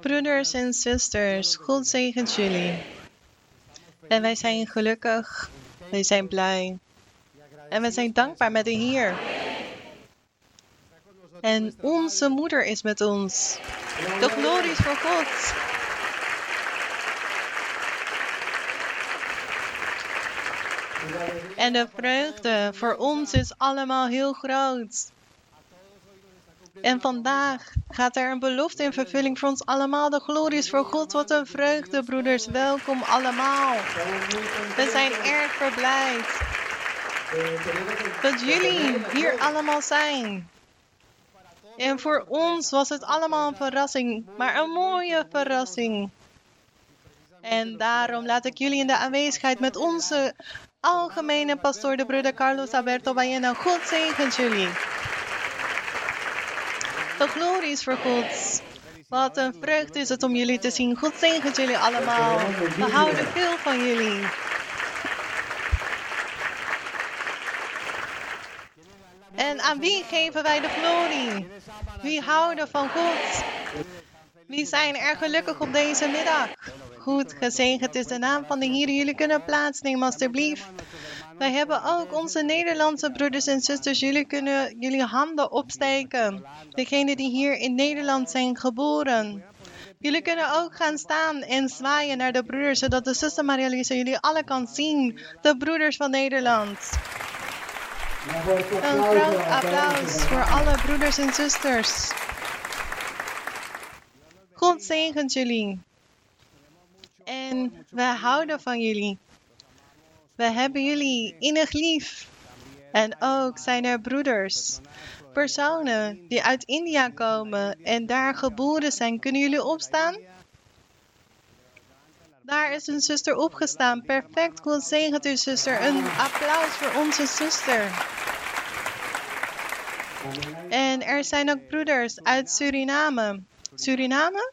Broeders en zusters, God zegent jullie. En wij zijn gelukkig, wij zijn blij. En we zijn dankbaar met u hier. En onze moeder is met ons. De glorie is voor God. En de vreugde voor ons is allemaal heel groot. En vandaag gaat er een belofte in vervulling voor ons allemaal. De glorie is voor God. Wat een vreugde, broeders. Welkom allemaal. We zijn erg verblijd dat jullie hier allemaal zijn. En voor ons was het allemaal een verrassing, maar een mooie verrassing. En daarom laat ik jullie in de aanwezigheid met onze algemene pastoor, de broeder Carlos Alberto Baena. God zegent jullie. De glorie is voor God. Wat een vreugde is het om jullie te zien. God zegent jullie allemaal. We houden veel van jullie. En aan wie geven wij de glorie? Wie houden van God? Wie zijn er gelukkig op deze middag? Goed, gezegend is de naam van de Heer. Jullie kunnen plaatsnemen alstublieft. Wij hebben ook onze Nederlandse broeders en zusters. Jullie kunnen jullie handen opsteken. Degenen die hier in Nederland zijn geboren. Jullie kunnen ook gaan staan en zwaaien naar de broeders, zodat de zuster Maria Lisa jullie alle kan zien. De broeders van Nederland. Een groot applaus voor alle broeders en zusters. God zegent jullie. En we houden van jullie. We hebben jullie innig lief. En ook zijn er broeders, personen die uit India komen en daar geboren zijn. Kunnen jullie opstaan? Daar is een zuster opgestaan. Perfect, God zegent u zuster. Een applaus voor onze zuster. En er zijn ook broeders uit Suriname. Suriname?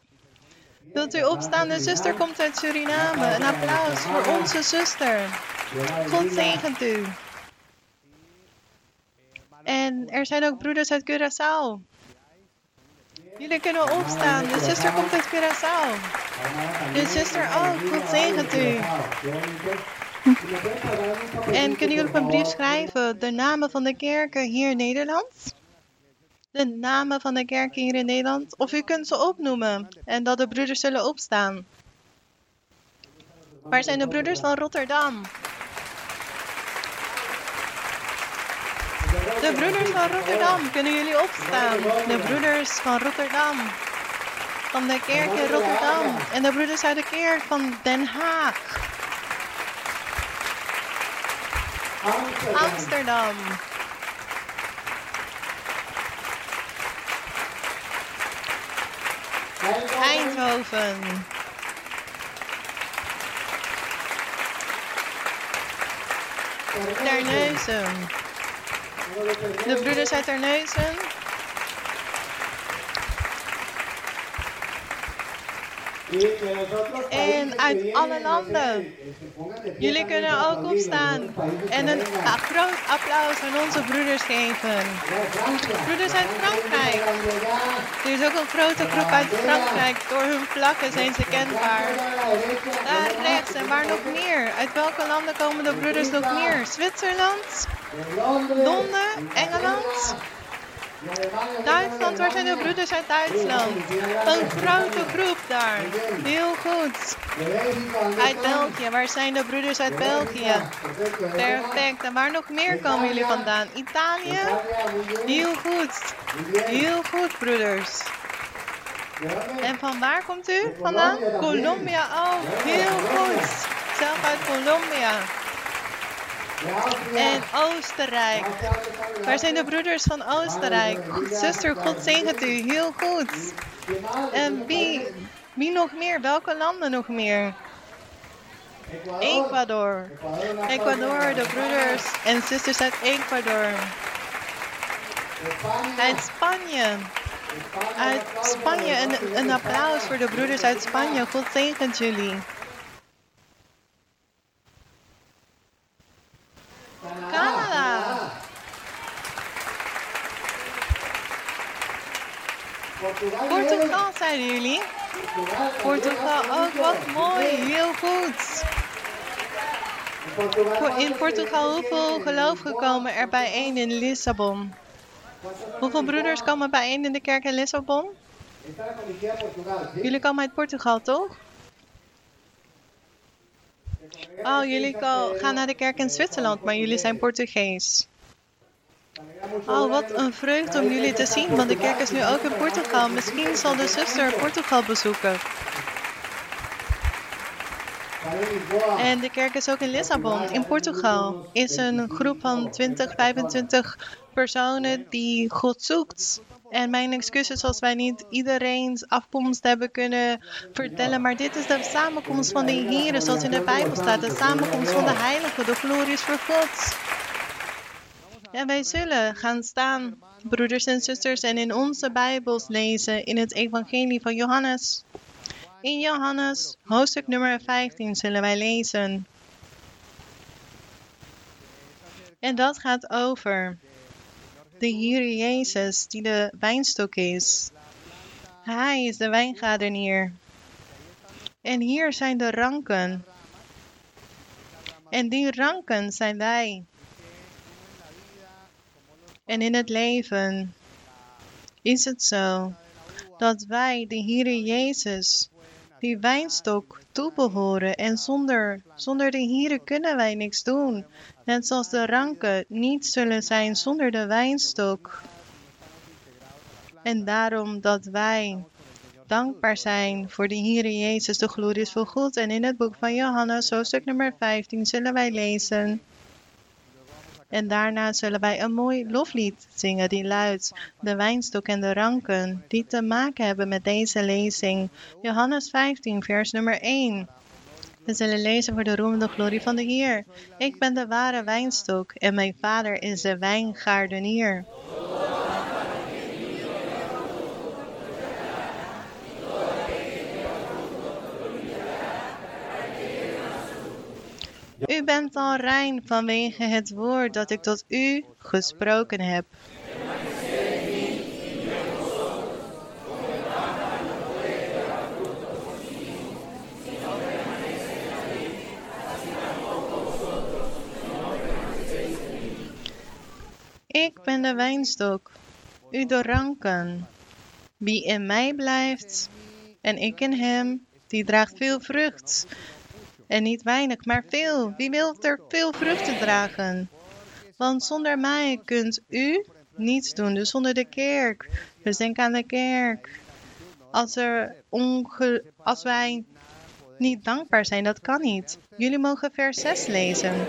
Wilt u opstaan? De zuster komt uit Suriname. Een applaus voor onze zuster. God zegent u. En er zijn ook broeders uit Curaçao. Jullie kunnen opstaan. De zuster komt uit Curaçao. De zuster ook. God zegent u. En kunnen jullie op een brief schrijven de namen van de kerken hier in Nederland? De namen van de kerken hier in Nederland? Of u kunt ze opnoemen en dat de broeders zullen opstaan. Waar zijn de broeders van Rotterdam? De broeders van Rotterdam, kunnen jullie opstaan? De broeders van Rotterdam. Van de kerk in Rotterdam. En de broeders uit de kerk van Den Haag. Amsterdam. Eindhoven. Terneuzen. De broeders uit Terneuzen. En uit alle landen. Jullie kunnen ook opstaan en een groot applaus aan onze broeders geven. Broeders uit Frankrijk. Er is ook een grote groep uit Frankrijk. Door hun vlakken zijn ze kenbaar. Daar rechts en waar nog meer? Uit welke landen komen de broeders nog meer? Zwitserland? Londen? Engeland? Duitsland, waar zijn de broeders uit Duitsland? Een grote groep daar. Heel goed. Uit België, waar zijn de broeders uit België? Perfect. En waar nog meer komen jullie vandaan? Italië? Heel goed. Heel goed, broeders. En van waar komt u vandaan? Colombia ook. Heel goed. Zelf uit Colombia. En Oostenrijk. Waar zijn de broeders van Oostenrijk? Zuster, God zegent u. Heel goed. En wie, wie nog meer? Welke landen nog meer? Ecuador. Ecuador, de broeders en zusters uit Ecuador. Uit Spanje. Uit Spanje. Een, een applaus voor de broeders uit Spanje. God zegent jullie. Jullie? Portugal ook, wat mooi, heel goed. In Portugal, hoeveel gelovigen komen er bijeen in Lissabon? Hoeveel broeders komen bijeen in de kerk in Lissabon? Jullie komen uit Portugal, toch? Oh, jullie gaan naar de kerk in Zwitserland, maar jullie zijn Portugees. Oh, wat een vreugde om jullie te zien, want de kerk is nu ook in Portugal. Misschien zal de zuster Portugal bezoeken. En de kerk is ook in Lissabon, in Portugal. Is een groep van 20, 25 personen die God zoekt. En mijn excuses als wij niet iedereen's afkomst hebben kunnen vertellen. Maar dit is de samenkomst van de Heer, zoals in de Bijbel staat. De samenkomst van de Heilige, de glorie is voor God. En wij zullen gaan staan, broeders en zusters, en in onze Bijbels lezen in het Evangelie van Johannes. In Johannes, hoofdstuk nummer 15, zullen wij lezen. En dat gaat over de Heer Jezus, die de wijnstok is. Hij is de wijngaardenier. En hier zijn de ranken. En die ranken zijn wij. En in het leven is het zo dat wij de Heer Jezus, die wijnstok, toebehoren. En zonder, zonder de Heer kunnen wij niks doen. Net zoals de ranken niet zullen zijn zonder de wijnstok. En daarom dat wij dankbaar zijn voor de Heer Jezus, de glorie is voor God. En in het boek van Johannes, hoofdstuk nummer 15, zullen wij lezen. En daarna zullen wij een mooi loflied zingen die luidt De wijnstok en de ranken, die te maken hebben met deze lezing. Johannes 15, vers nummer 1. We zullen lezen voor de roemende glorie van de Heer. Ik ben de ware wijnstok en mijn vader is de wijngaardenier. Bent al rein vanwege het woord dat ik tot u gesproken heb. Ik ben de wijnstok, u de ranken. Wie in mij blijft en ik in hem, die draagt veel vrucht. En niet weinig, maar veel. Wie wil er veel vruchten dragen? Want zonder mij kunt u niets doen. Dus zonder de kerk. Dus denk aan de kerk. Als, er onge als wij niet dankbaar zijn, dat kan niet. Jullie mogen vers 6 lezen.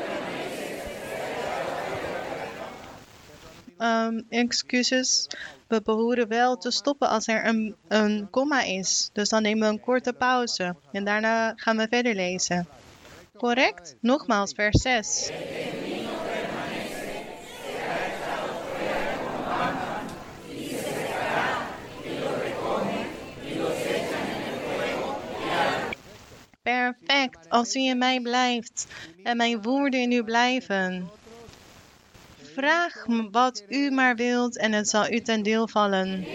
Um, excuses. We behoren wel te stoppen als er een, een komma is. Dus dan nemen we een korte pauze. En daarna gaan we verder lezen. Correct? Nogmaals, vers 6. Perfect, als u in mij blijft en mijn woorden in u blijven. Vraag wat u maar wilt en het zal u ten deel vallen.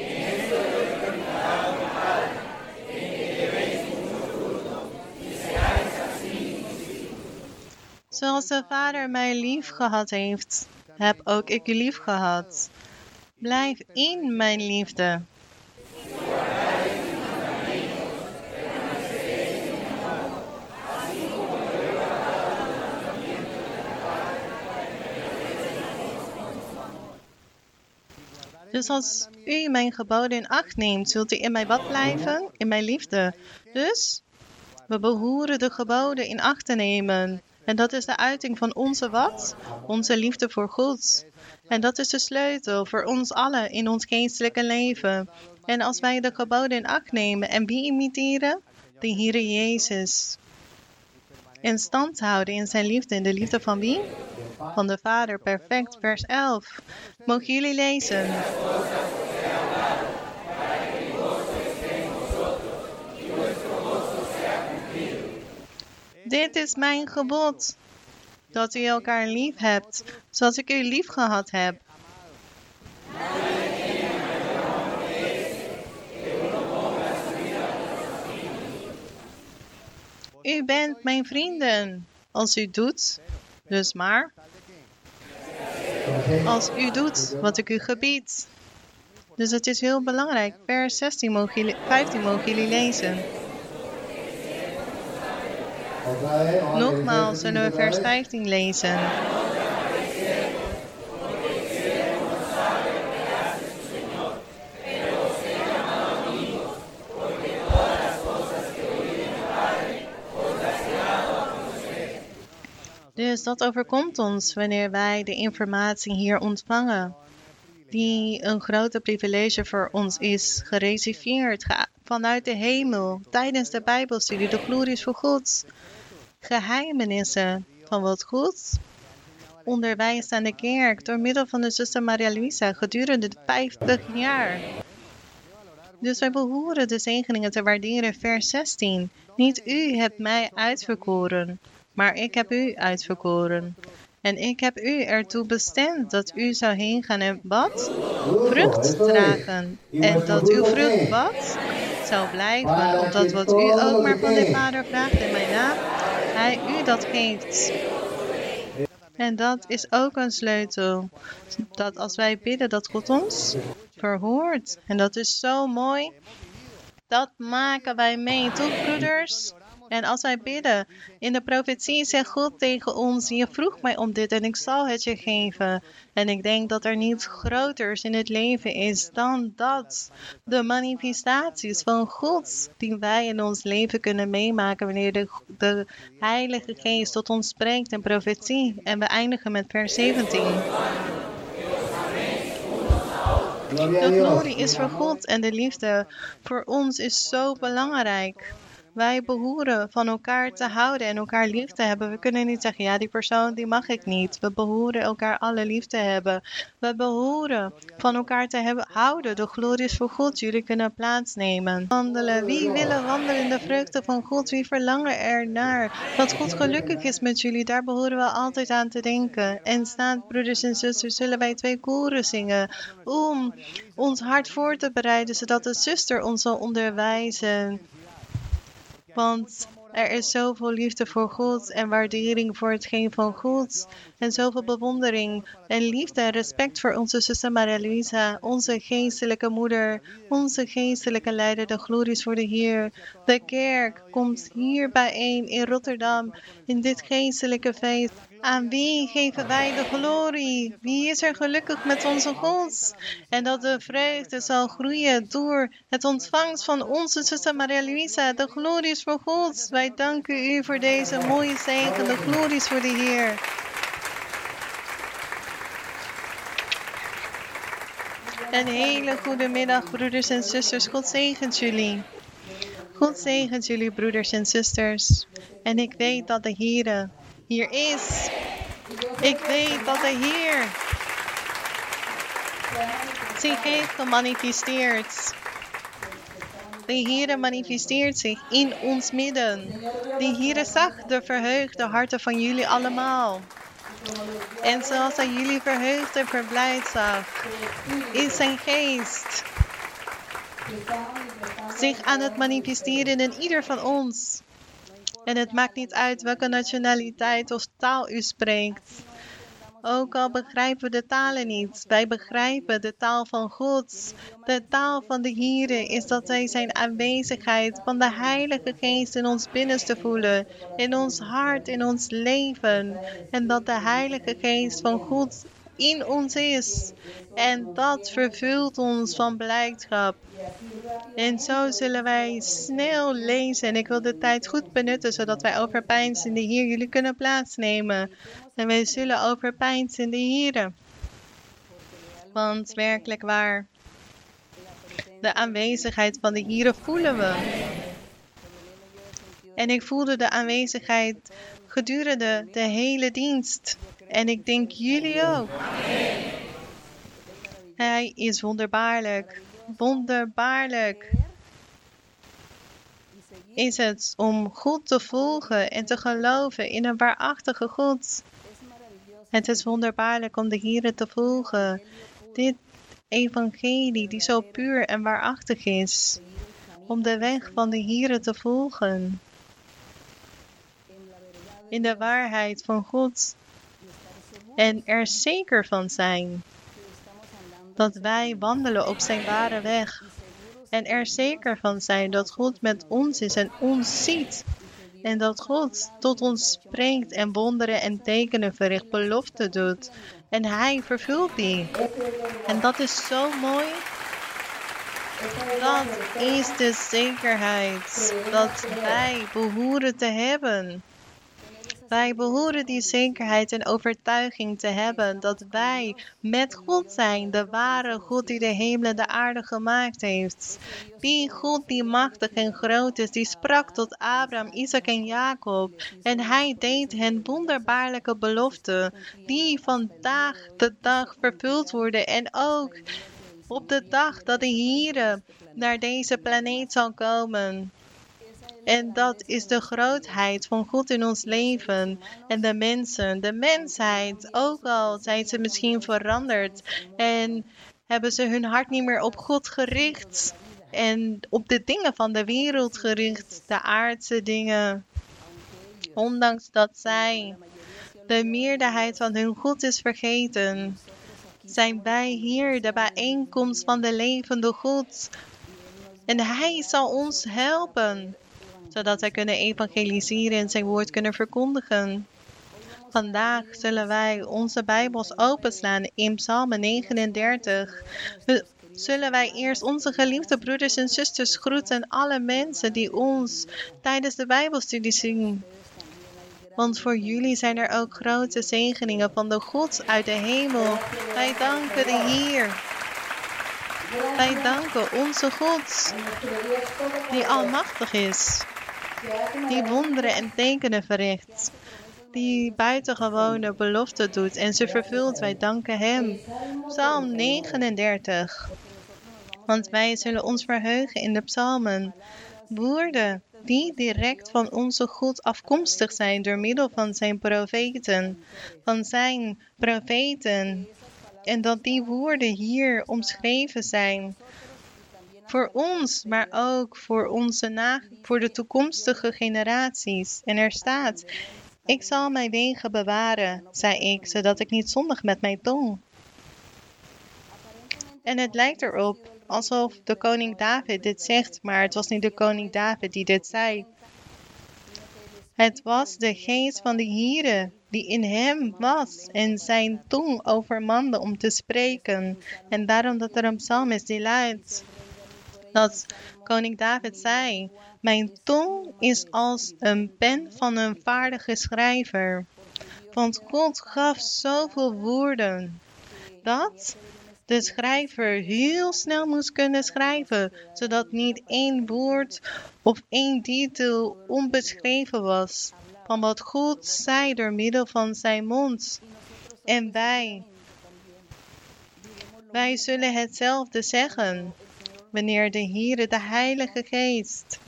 Zoals de Vader mij lief gehad heeft, heb ook ik u lief gehad. Blijf in mijn liefde. Dus als u mijn geboden in acht neemt, zult u in mij wat blijven? In mijn liefde. Dus we behoren de geboden in acht te nemen. En dat is de uiting van onze wat? Onze liefde voor God. En dat is de sleutel voor ons allen in ons geestelijke leven. En als wij de geboden in acht nemen en wie imiteren? De Heer Jezus. In stand houden in zijn liefde. In de liefde van wie? Van de Vader. Perfect. Vers 11. Mogen jullie lezen? Dit is mijn gebod, dat u elkaar lief hebt, zoals ik u lief gehad heb. U bent mijn vrienden als u doet, dus maar. Als u doet wat ik u gebied. Dus het is heel belangrijk. Vers 16 mogen jullie, 15 mogen jullie lezen. Nogmaals zullen we vers 15 lezen. Dus dat overkomt ons wanneer wij de informatie hier ontvangen, die een grote privilege voor ons is, gereserveerd vanuit de hemel tijdens de Bijbelstudie, de glories voor God, geheimenissen van wat goed onderwijst aan de kerk door middel van de zuster Maria Luisa gedurende de 50 jaar. Dus wij behoren de zegeningen te waarderen, vers 16. Niet u hebt mij uitverkoren, maar ik heb u uitverkoren. En ik heb u ertoe bestemd dat u zou heen gaan en wat? Vrucht dragen. En dat uw vrucht wat? Zou blijven, omdat wat u ook maar van de Vader vraagt in mijn naam, hij u dat geeft. En dat is ook een sleutel. Dat als wij bidden, dat God ons verhoort. En dat is zo mooi. Dat maken wij mee, toch broeders? En als wij bidden, in de profetie zegt God tegen ons, je vroeg mij om dit en ik zal het je geven. En ik denk dat er niets groters in het leven is dan dat. De manifestaties van God die wij in ons leven kunnen meemaken wanneer de, de Heilige Geest tot ons spreekt in profetie. En we eindigen met vers 17. De glorie is voor God en de liefde voor ons is zo belangrijk. Wij behoren van elkaar te houden en elkaar lief te hebben. We kunnen niet zeggen, ja, die persoon die mag ik niet. We behoren elkaar alle lief te hebben. We behoren van elkaar te hebben, houden. De glorie is voor God. Jullie kunnen plaatsnemen. Wandelen. Wie willen wandelen in de vruchten van God? Wie verlangen er naar? Dat God gelukkig is met jullie, daar behoren we altijd aan te denken. En staat, broeders en zusters, zullen wij twee koren zingen om ons hart voor te bereiden, zodat de zuster ons zal onderwijzen. Want er is zoveel liefde voor God en waardering voor hetgeen van God. En zoveel bewondering en liefde en respect voor onze zuster Maria Luisa, onze geestelijke moeder, onze geestelijke leider, de glories voor de Heer. De kerk komt hier bijeen in Rotterdam in dit geestelijke feest. Aan wie geven wij de glorie? Wie is er gelukkig met onze God? En dat de vreugde zal groeien door het ontvangst van onze zuster Maria Luisa. De glorie is voor God. Wij danken u voor deze mooie zegen. De glorie is voor de Heer. Een hele goede middag, broeders en zusters. God zegent jullie. God zegent jullie, broeders en zusters. En ik weet dat de Heer hier is. Ik weet dat de Heer zich heeft gemanifesteerd. De Heer manifesteert zich in ons midden. De Heer zag de verheugde harten van jullie allemaal. En zoals hij jullie verheugd en verblijd zag, is zijn geest zich aan het manifesteren in ieder van ons. En het maakt niet uit welke nationaliteit of taal u spreekt. Ook al begrijpen we de talen niet, wij begrijpen de taal van God. De taal van de Here is dat wij zijn aanwezigheid van de Heilige Geest in ons binnenste voelen, in ons hart, in ons leven. En dat de Heilige Geest van God in ons is. En dat vervult ons van blijdschap. En zo zullen wij snel lezen. En ik wil de tijd goed benutten, zodat wij overpijnzende hier jullie kunnen plaatsnemen. En wij zullen overpijnzende hieren. Want werkelijk waar, de aanwezigheid van de hieren voelen we. En ik voelde de aanwezigheid gedurende de hele dienst. En ik denk jullie ook. Hij is wonderbaarlijk. Wonderbaarlijk is het om God te volgen en te geloven in een waarachtige God. Het is wonderbaarlijk om de Here te volgen. Dit evangelie die zo puur en waarachtig is. Om de weg van de Here te volgen. in de waarheid van God. En er zeker van zijn dat wij wandelen op zijn ware weg. En er zeker van zijn dat God met ons is en ons ziet. En dat God tot ons spreekt en wonderen en tekenen verricht, belofte doet. En Hij vervult die. En dat is zo mooi. Dat is de zekerheid dat wij behoren te hebben. Wij behoren die zekerheid en overtuiging te hebben dat wij met God zijn, de ware God die de hemel en de aarde gemaakt heeft. Die God die machtig en groot is, die sprak tot Abraham, Isaac en Jacob. En hij deed hen wonderbaarlijke beloften, die vandaag de dag vervuld worden. En ook op de dag dat de Heer naar deze planeet zal komen. En dat is de grootheid van God in ons leven en de mensen, de mensheid. Ook al zijn ze misschien veranderd en hebben ze hun hart niet meer op God gericht en op de dingen van de wereld gericht, de aardse dingen. Ondanks dat zij de meerderheid van hun God is vergeten, zijn wij hier de bijeenkomst van de levende God. En Hij zal ons helpen zodat wij kunnen evangeliseren en zijn woord kunnen verkondigen. Vandaag zullen wij onze Bijbels openslaan in Psalm 39. Zullen wij eerst onze geliefde broeders en zusters groeten, alle mensen die ons tijdens de Bijbelstudie zien. Want voor jullie zijn er ook grote zegeningen van de God uit de hemel. Wij danken de Heer. Wij danken onze God, die almachtig is die wonderen en tekenen verricht, die buitengewone beloften doet en ze vervult. Wij danken Hem. Psalm 39. Want wij zullen ons verheugen in de psalmen. Woorden die direct van onze God afkomstig zijn door middel van zijn profeten. Van zijn profeten. En dat die woorden hier omschreven zijn voor ons, maar ook voor, onze na voor de toekomstige generaties. En er staat, ik zal mijn wegen bewaren, zei ik, zodat ik niet zondig met mijn tong. En het lijkt erop alsof de koning David dit zegt, maar het was niet de koning David die dit zei. Het was de geest van de Here die in hem was en zijn tong overmande om te spreken. En daarom dat er een psalm is die luidt dat koning David zei: Mijn tong is als een pen van een vaardige schrijver. Want God gaf zoveel woorden dat de schrijver heel snel moest kunnen schrijven, zodat niet één woord of één titel onbeschreven was van wat God zei door middel van zijn mond. En wij, wij zullen hetzelfde zeggen wanneer de Heere, de Heilige Geest,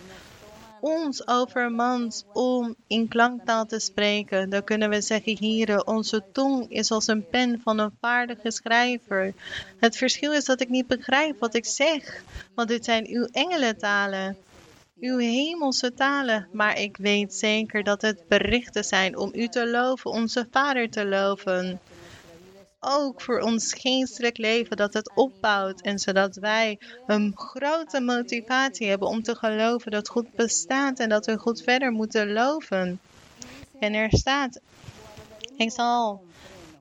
ons overmand om in klanktaal te spreken, dan kunnen we zeggen, Heere, onze tong is als een pen van een vaardige schrijver. Het verschil is dat ik niet begrijp wat ik zeg, want dit zijn uw engelentalen, uw hemelse talen, maar ik weet zeker dat het berichten zijn om u te loven, onze Vader te loven ook voor ons geestelijk leven dat het opbouwt en zodat wij een grote motivatie hebben om te geloven dat God bestaat en dat we God verder moeten loven. En er staat, ik zal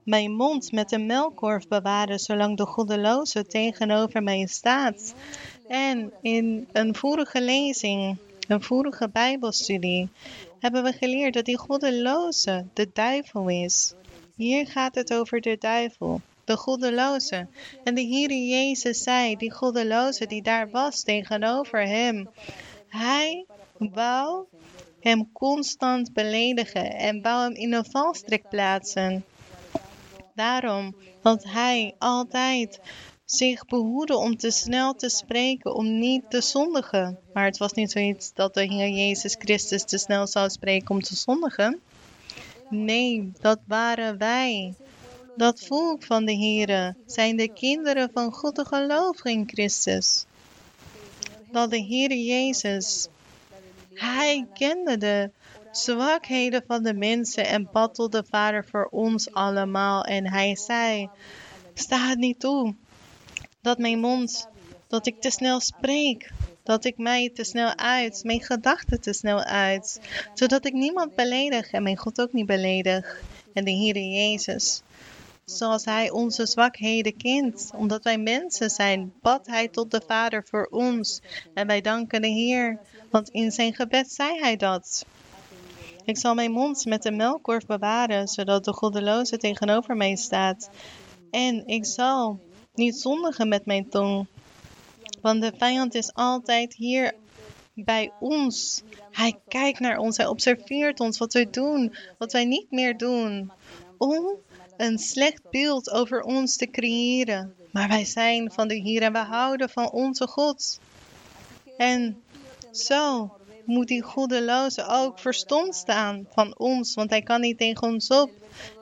mijn mond met een melkkorf bewaren zolang de goddeloze tegenover mij staat. En in een vorige lezing, een vorige bijbelstudie, hebben we geleerd dat die goddeloze de duivel is. Hier gaat het over de duivel, de goddeloze. En de Heer Jezus zei, die goddeloze die daar was tegenover hem, hij wou hem constant beledigen en wou hem in een valstrik plaatsen. Daarom dat hij altijd zich behoede om te snel te spreken, om niet te zondigen. Maar het was niet zoiets dat de Heer Jezus Christus te snel zou spreken om te zondigen. Nee, dat waren wij. Dat volk van de Heere zijn de kinderen van God de geloof in Christus. Dat de Heere Jezus, Hij kende de zwakheden van de mensen en bad tot de Vader voor ons allemaal. En hij zei, sta het niet toe dat mijn mond, dat ik te snel spreek, dat ik mij te snel uit, mijn gedachten te snel uit, zodat ik niemand beledig en mijn God ook niet beledig. En de Heer Jezus, zoals Hij onze zwakheden kent, omdat wij mensen zijn, bad Hij tot de Vader voor ons. En wij danken de Heer, want in zijn gebed zei Hij dat. Ik zal mijn mond met de melkkorf bewaren, zodat de goddeloze tegenover mij staat. En ik zal niet zondigen met mijn tong, want de vijand is altijd hier bij ons. Hij kijkt naar ons, hij observeert ons, wat wij doen, wat wij niet meer doen, om een slecht beeld over ons te creëren. Maar wij zijn van de Heer en we houden van onze God. En zo moet die goddeloze ook verstomd staan van ons, want hij kan niet tegen ons op.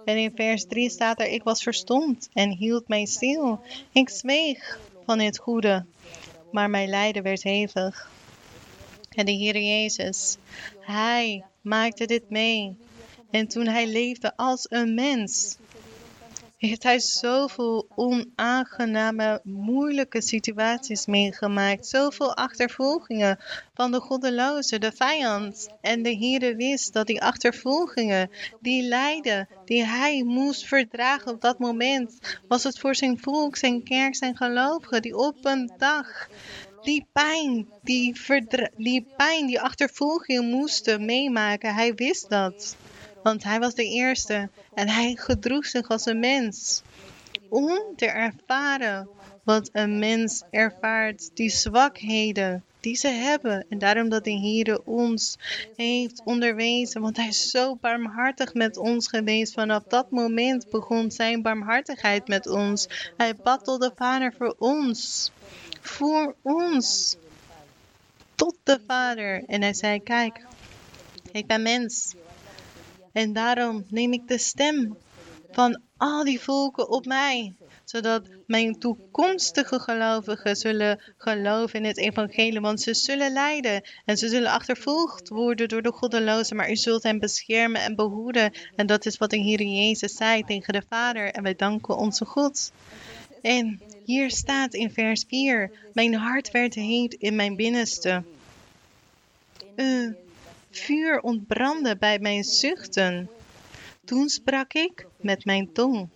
En in vers 3 staat er, ik was verstomd en hield mij stil. Ik zweeg van het goede, maar mijn lijden werd hevig. En de Heer Jezus, Hij maakte dit mee. En toen Hij leefde als een mens, heeft hij zoveel onaangename, moeilijke situaties meegemaakt. Zoveel achtervolgingen van de goddeloze, de vijand. En de Heere wist dat die achtervolgingen, die lijden, die hij moest verdragen op dat moment, was het voor zijn volk, zijn kerk, zijn gelovigen, die op een dag die pijn, die, die pijn, die achtervolgingen moesten meemaken. Hij wist dat. Want hij was de eerste en hij gedroeg zich als een mens. Om te ervaren wat een mens ervaart, die zwakheden die ze hebben. En daarom dat de Heer ons heeft onderwezen, want Hij is zo barmhartig met ons geweest. Vanaf dat moment begon Zijn barmhartigheid met ons. Hij bad tot de Vader voor ons, voor ons, tot de Vader. En Hij zei, kijk, ik ben mens. En daarom neem ik de stem van al die volken op mij, zodat mijn toekomstige gelovigen zullen geloven in het evangelie, want ze zullen lijden en ze zullen achtervolgd worden door de goddelozen, maar u zult hen beschermen en behoeden. En dat is wat de Heer Jezus zei tegen de Vader en wij danken onze God. En hier staat in vers 4, mijn hart werd heet in mijn binnenste. Uh, Vuur ontbrandde bij mijn zuchten. Toen sprak ik met mijn tong.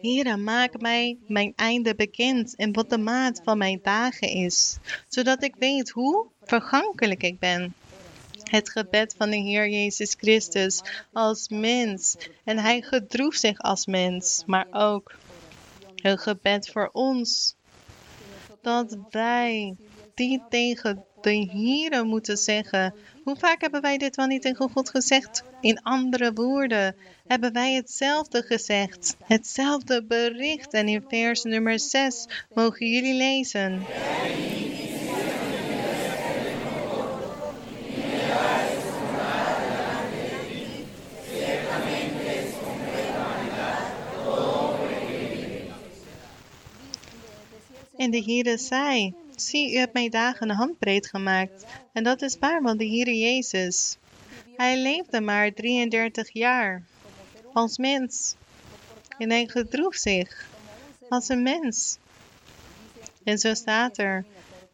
Heere, maak mij mijn einde bekend en wat de maat van mijn dagen is, zodat ik weet hoe vergankelijk ik ben. Het gebed van de Heer Jezus Christus als mens en hij gedroeg zich als mens, maar ook een gebed voor ons, dat wij die tegen de Heere moeten zeggen. Hoe vaak hebben wij dit wel niet tegen God gezegd? In andere woorden hebben wij hetzelfde gezegd, hetzelfde bericht. En in vers nummer 6 mogen jullie lezen. En de Heere zei, zie, u hebt mijn dagen een handbreed gemaakt. En dat is waar, want de Heere Jezus, hij leefde maar 33 jaar als mens. En hij gedroeg zich als een mens. En zo staat er,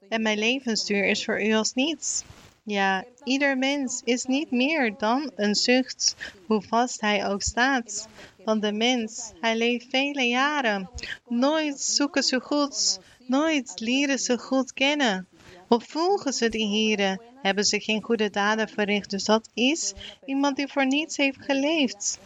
en mijn levensduur is voor u als niets. Ja, ieder mens is niet meer dan een zucht, hoe vast hij ook staat. Want de mens, hij leeft vele jaren. Nooit zoeken ze goeds, Nooit leren ze goed kennen. Of volgen ze de heren, hebben ze geen goede daden verricht. Dus dat is iemand die voor niets heeft geleefd.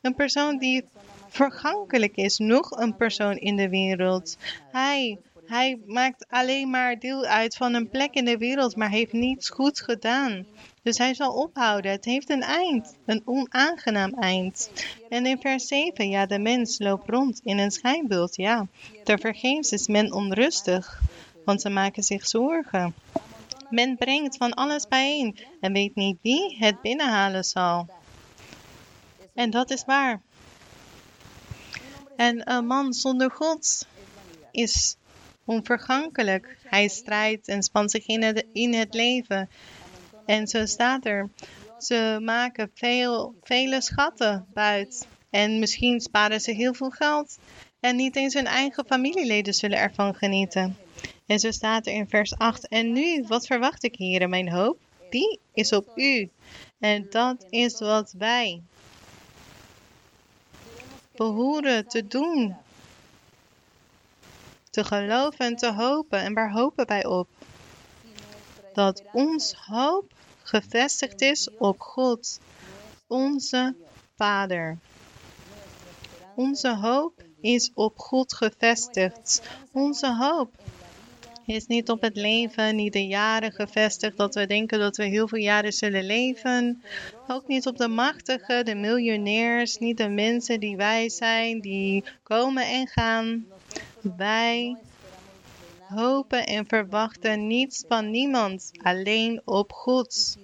Een persoon die vergankelijk is, nog een persoon in de wereld. Hij, hij maakt alleen maar deel uit van een plek in de wereld, maar heeft niets goeds gedaan. Dus hij zal ophouden. Het heeft een eind, een onaangenaam eind. En in vers 7, ja, de mens loopt rond in een schijnbeeld, ja. Tervergeefs is men onrustig, want ze maken zich zorgen. Men brengt van alles bijeen en weet niet wie het binnenhalen zal. En dat is waar. En een man zonder God is onvergankelijk. Hij strijdt en spant zich in het leven En zo staat er, ze maken veel, vele schatten buit. En misschien sparen ze heel veel geld. En niet eens hun eigen familieleden zullen ervan genieten. En zo staat er in vers 8. En nu, wat verwacht ik hier in mijn hoop? Die is op u. En dat is wat wij behoren te doen. Te geloven en te hopen. En waar hopen wij op? Dat ons hoop gevestigd is op God, onze Vader. Onze hoop is op God gevestigd. Onze hoop is niet op het leven, niet de jaren gevestigd, dat we denken dat we heel veel jaren zullen leven. Ook niet op de machtigen, de miljonairs, niet de mensen die wij zijn, die komen en gaan. Wij hopen en verwachten niets van niemand, alleen op God.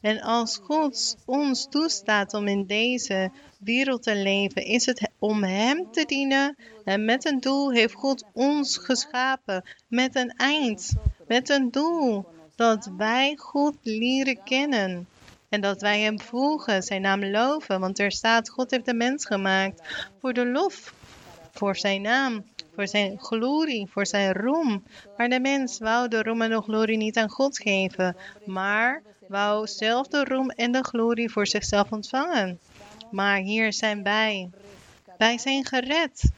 En als God ons toestaat om in deze wereld te leven, is het om Hem te dienen. En met een doel heeft God ons geschapen. Met een eind, met een doel. Dat wij God leren kennen. En dat wij Hem volgen, Zijn naam loven. Want er staat, God heeft de mens gemaakt voor de lof. Voor Zijn naam voor zijn glorie, voor zijn roem. Maar de mens wou de roem en de glorie niet aan God geven, maar wou zelf de roem en de glorie voor zichzelf ontvangen. Maar hier zijn wij. Wij zijn gered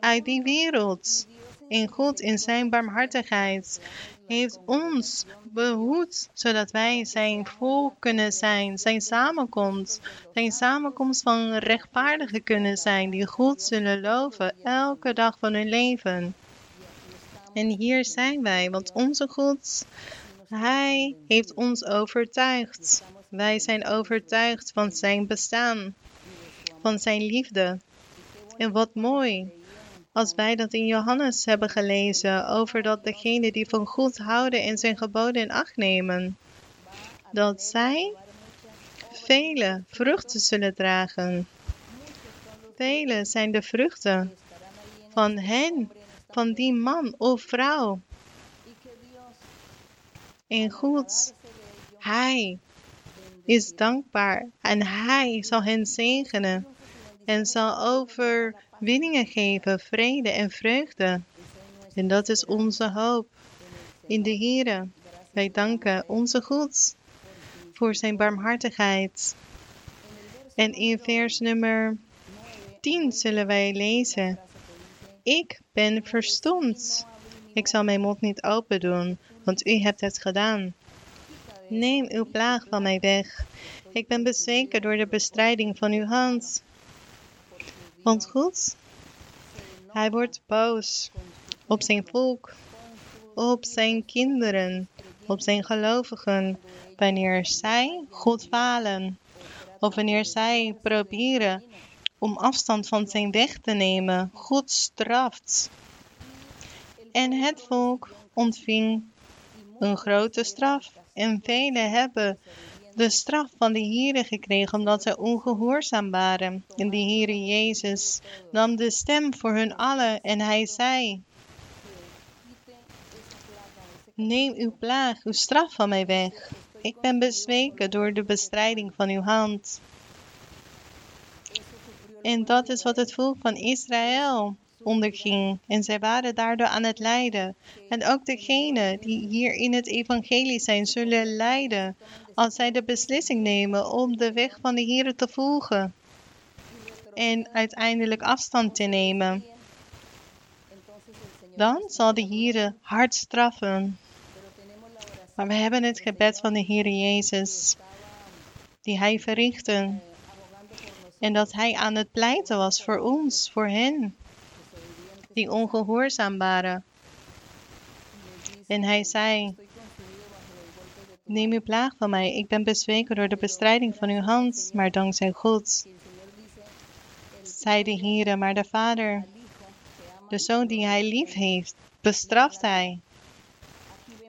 uit die wereld. In God, in zijn barmhartigheid, heeft ons behoed, zodat wij zijn volk kunnen zijn, zijn samenkomst, zijn samenkomst van rechtvaardigen kunnen zijn, die God zullen loven elke dag van hun leven. En hier zijn wij, want onze God, Hij heeft ons overtuigd. Wij zijn overtuigd van zijn bestaan, van zijn liefde. En wat mooi, als wij dat in Johannes hebben gelezen over dat degene die van God houden en zijn geboden in acht nemen, dat zij vele vruchten zullen dragen. Vele zijn de vruchten van hen, van die man of vrouw. En God, Hij is dankbaar en Hij zal hen zegenen en zal overwinningen geven, vrede en vreugde. En dat is onze hoop in de Here. Wij danken onze God voor zijn barmhartigheid. En in vers nummer 10 zullen wij lezen. Ik ben verstomd. Ik zal mijn mond niet open doen, want u hebt het gedaan. Neem uw plaag van mij weg. Ik ben bezweken door de bestrijding van uw hand. Want God, hij wordt boos op zijn volk, op zijn kinderen, op zijn gelovigen, wanneer zij God falen, of wanneer zij proberen om afstand van zijn weg te nemen. God straft. En het volk ontving een grote straf. En velen hebben de straf van de Here gekregen omdat zij ongehoorzaam waren. En de Heere Jezus nam de stem voor hun allen en hij zei, Neem uw plaag, uw straf van mij weg. Ik ben bezweken door de bestrijding van uw hand. En dat is wat het volk van Israël onderging. En zij waren daardoor aan het lijden. En ook degenen die hier in het evangelie zijn, zullen lijden als zij de beslissing nemen om de weg van de Heer te volgen. En uiteindelijk afstand te nemen. Dan zal de Heer hard straffen. Maar we hebben het gebed van de Heer Jezus, die Hij verrichtte. En dat Hij aan het pleiten was voor ons, voor hen die ongehoorzaam waren. En hij zei, neem uw plaag van mij, ik ben bezweken door de bestrijding van uw hand, maar dankzij God. Zei de Heere, maar de Vader, de Zoon die hij lief heeft, bestraft hij.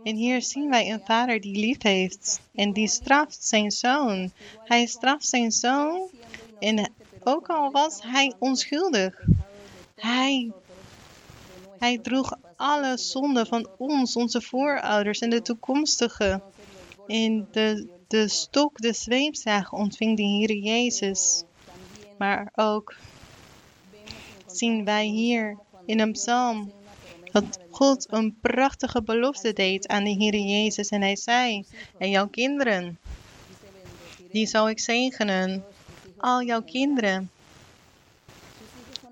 En hier zien wij een vader die lief heeft en die straft zijn zoon. Hij straft zijn zoon en ook al was hij onschuldig, hij hij droeg alle zonden van ons, onze voorouders en de toekomstige In de, de stok, de zweepzaag ontving de Heer Jezus. Maar ook zien wij hier in een psalm dat God een prachtige belofte deed aan de Heer Jezus. En hij zei, en jouw kinderen, die zal ik zegenen. Al jouw kinderen.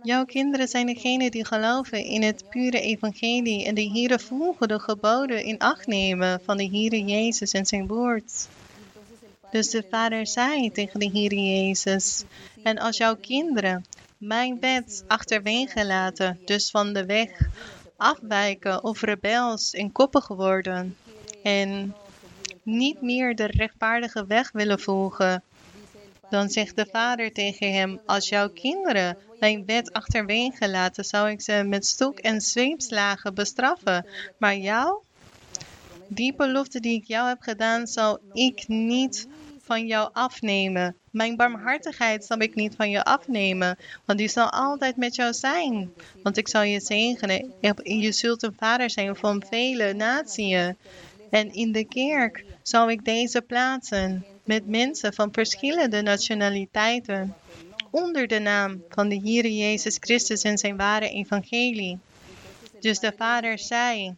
Jouw kinderen zijn degenen die geloven in het pure evangelie en de Heer volgen de geboden in acht nemen van de Heer Jezus en zijn woord. Dus de vader zei tegen de Heer Jezus, en als jouw kinderen mijn wet achterwege laten, dus van de weg afwijken of rebels en koppig worden en niet meer de rechtvaardige weg willen volgen, dan zegt de vader tegen hem, als jouw kinderen mijn wet achterwege laten, zou ik ze met stok en zweepslagen bestraffen. Maar jou, die belofte die ik jou heb gedaan, zal ik niet van jou afnemen. Mijn barmhartigheid zal ik niet van je afnemen, want die zal altijd met jou zijn. Want ik zal je zegenen. Je zult een vader zijn van vele naties. En in de kerk zal ik deze plaatsen met mensen van verschillende nationaliteiten onder de naam van de Heer Jezus Christus en zijn ware evangelie. Dus de Vader zei,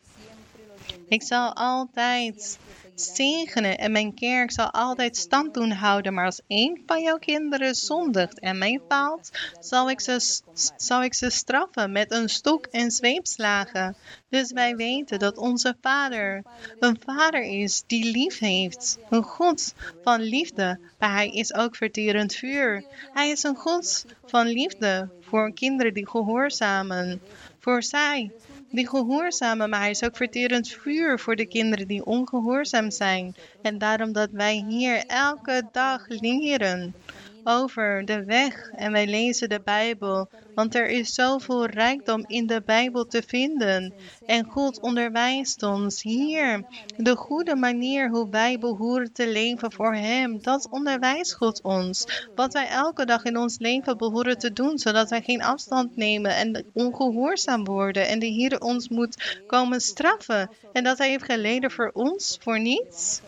ik zal altijd zegenen en mijn kerk zal altijd stand doen houden. Maar als een van jouw kinderen zondigt en mij faalt, zal ik ze, zal ik ze straffen met een stok en zweepslagen. Dus wij weten dat onze Vader een Vader is die lief heeft. Een God van liefde, maar Hij is ook verterend vuur. Hij is een God van liefde voor kinderen die gehoorzamen. Voor zij die gehoorzamen, maar hij is ook verterend vuur voor de kinderen die ongehoorzaam zijn. En daarom dat wij hier elke dag leren over de weg en wij lezen de Bijbel, want er is zoveel rijkdom in de Bijbel te vinden. En God onderwijst ons hier de goede manier hoe wij behoren te leven voor Hem. Dat onderwijst God ons. Wat wij elke dag in ons leven behoren te doen, zodat wij geen afstand nemen en ongehoorzaam worden. En de Heer ons moet komen straffen. En dat Hij heeft geleden voor ons, voor niets.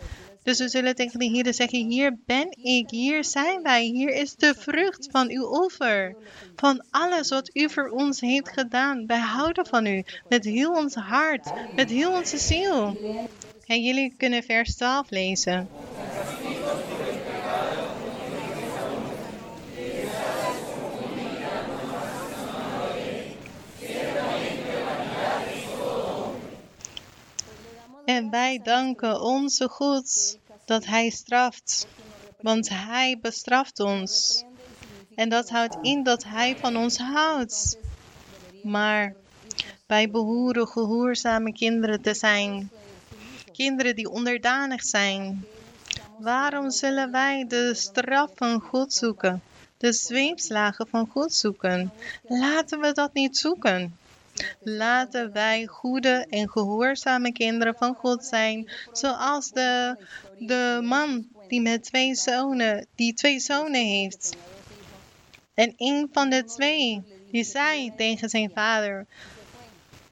Dus we zullen tegen de Heer zeggen, hier ben ik, hier zijn wij, hier is de vrucht van uw offer. Van alles wat u voor ons heeft gedaan. Wij houden van u, met heel ons hart, met heel onze ziel. En jullie kunnen vers 12 lezen. En wij danken onze God dat Hij straft, want Hij bestraft ons. En dat houdt in dat Hij van ons houdt. Maar wij behoren gehoorzame kinderen te zijn. Kinderen die onderdanig zijn. Waarom zullen wij de straf van God zoeken? De zweepslagen van God zoeken? Laten we dat niet zoeken. Laten wij goede en gehoorzame kinderen van God zijn, zoals de, de man die met twee zonen, die twee zonen heeft. En een van de twee, die zei tegen zijn vader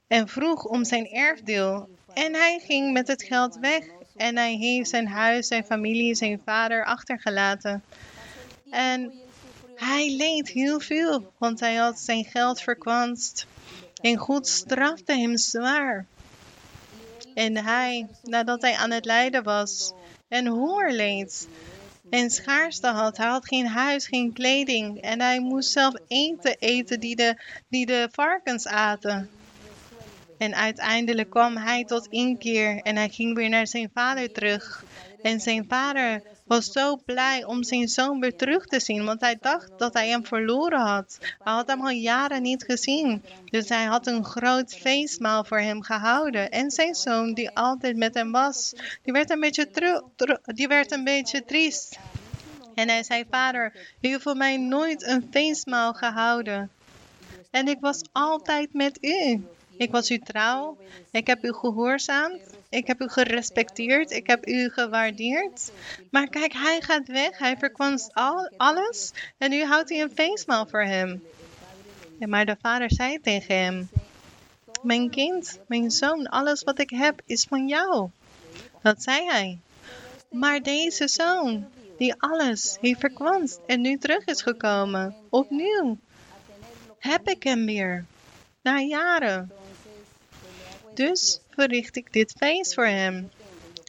en vroeg om zijn erfdeel. En hij ging met het geld weg en hij heeft zijn huis, zijn familie, zijn vader achtergelaten. En hij leed heel veel, want hij had zijn geld verkwanst. En God strafte hem zwaar. En hij, nadat hij aan het lijden was en honger leed en schaarste had, hij had geen huis, geen kleding en hij moest zelf eten eten die de, die de varkens aten. En uiteindelijk kwam hij tot inkeer en hij ging weer naar zijn vader terug. En zijn vader was zo blij om zijn zoon weer terug te zien, want hij dacht dat hij hem verloren had. Hij had hem al jaren niet gezien. Dus hij had een groot feestmaal voor hem gehouden. En zijn zoon, die altijd met hem was, die werd een beetje, die werd een beetje triest. En hij zei, vader, u heeft voor mij nooit een feestmaal gehouden. En ik was altijd met u. Ik was u trouw. Ik heb u gehoorzaamd. Ik heb u gerespecteerd. Ik heb u gewaardeerd. Maar kijk, hij gaat weg. Hij verkwanst al, alles. En nu houdt hij een feestmaal voor hem. Maar de vader zei tegen hem: Mijn kind, mijn zoon, alles wat ik heb is van jou. Dat zei hij. Maar deze zoon, die alles heeft verkwanst en nu terug is gekomen, opnieuw, heb ik hem weer, na jaren. Dus verricht ik dit feest voor hem.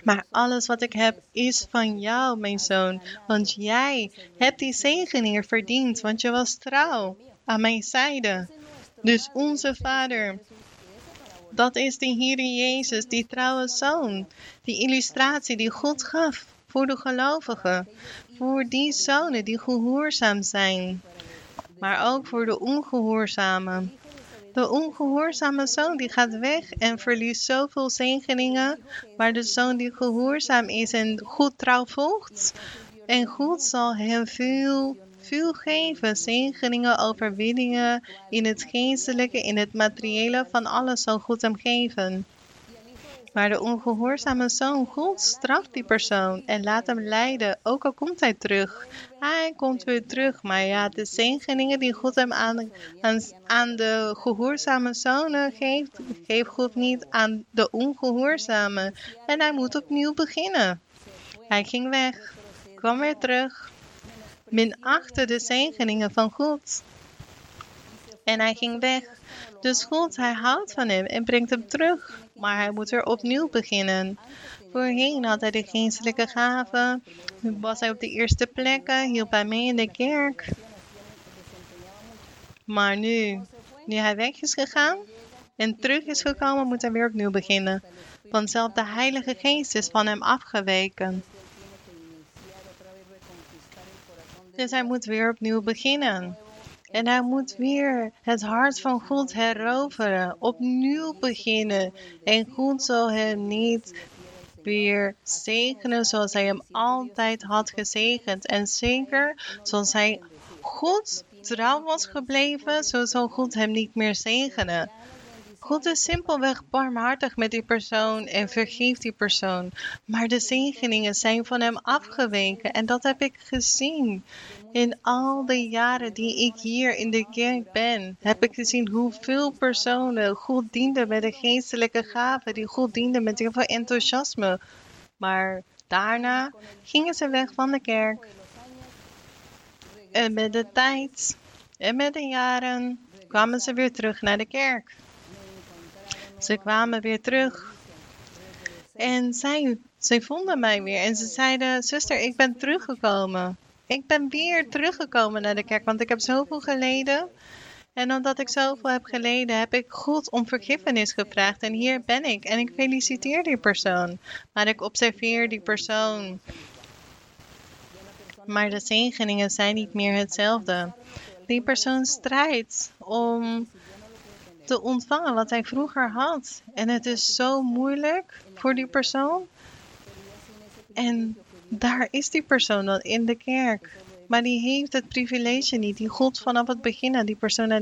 Maar alles wat ik heb is van jou, mijn zoon, want jij hebt die zegening verdiend, want je was trouw aan mijn zijde. Dus onze Vader, dat is de Heer Jezus, die trouwe zoon, die illustratie die God gaf voor de gelovigen, voor die zonen die gehoorzaam zijn, maar ook voor de ongehoorzamen. De ongehoorzame zoon die gaat weg en verliest zoveel zegeningen, maar de zoon die gehoorzaam is en goed trouw volgt, en God zal hem veel, veel geven. Zegeningen, overwinningen in het geestelijke, in het materiële, van alles zal God hem geven. Maar de ongehoorzame zoon God straft die persoon en laat hem lijden, ook al komt hij terug. Hij komt weer terug, maar ja, de zegeningen die God hem aan, aan, de gehoorzame zonen geeft, geeft God niet aan de ongehoorzame. En hij moet opnieuw beginnen. Hij ging weg, kwam weer terug, minachtte de zegeningen van God. En hij ging weg. Dus God, hij houdt van hem en brengt hem terug maar hij moet weer opnieuw beginnen. Voorheen had hij de geestelijke gaven, was hij op de eerste plekken, hielp hij mee in de kerk. Maar nu, nu hij weg is gegaan en terug is gekomen, moet hij weer opnieuw beginnen. Want zelfs de Heilige Geest is van hem afgeweken. Dus hij moet weer opnieuw beginnen. En hij moet weer het hart van God heroveren, opnieuw beginnen. En God zal hem niet weer zegenen zoals hij hem altijd had gezegend. En zeker zoals hij God trouw was gebleven, zo zal God hem niet meer zegenen. God is simpelweg barmhartig met die persoon en vergeeft die persoon. Maar de zegeningen zijn van hem afgeweken en dat heb ik gezien. In al de jaren die ik hier in de kerk ben, heb ik gezien hoeveel personen goed dienden met de geestelijke gaven, die goed dienden met heel veel enthousiasme. Maar daarna gingen ze weg van de kerk. En met de tijd en met de jaren kwamen ze weer terug naar de kerk. Ze kwamen weer terug. En zij, zij vonden mij weer. En ze zeiden, zuster, ik ben teruggekomen. Ik ben weer teruggekomen naar de kerk, want ik heb zoveel geleden. En omdat ik zoveel heb geleden, heb ik God om vergiffenis gevraagd. En hier ben ik. En ik feliciteer die persoon. Maar ik observeer die persoon. Maar de zegeningen zijn niet meer hetzelfde. Die persoon strijdt om te ontvangen wat hij vroeger had. En het is zo moeilijk voor die persoon. En daar is die persoon dan in de kerk. Maar die heeft het privilege niet, die God vanaf het begin aan die persoon,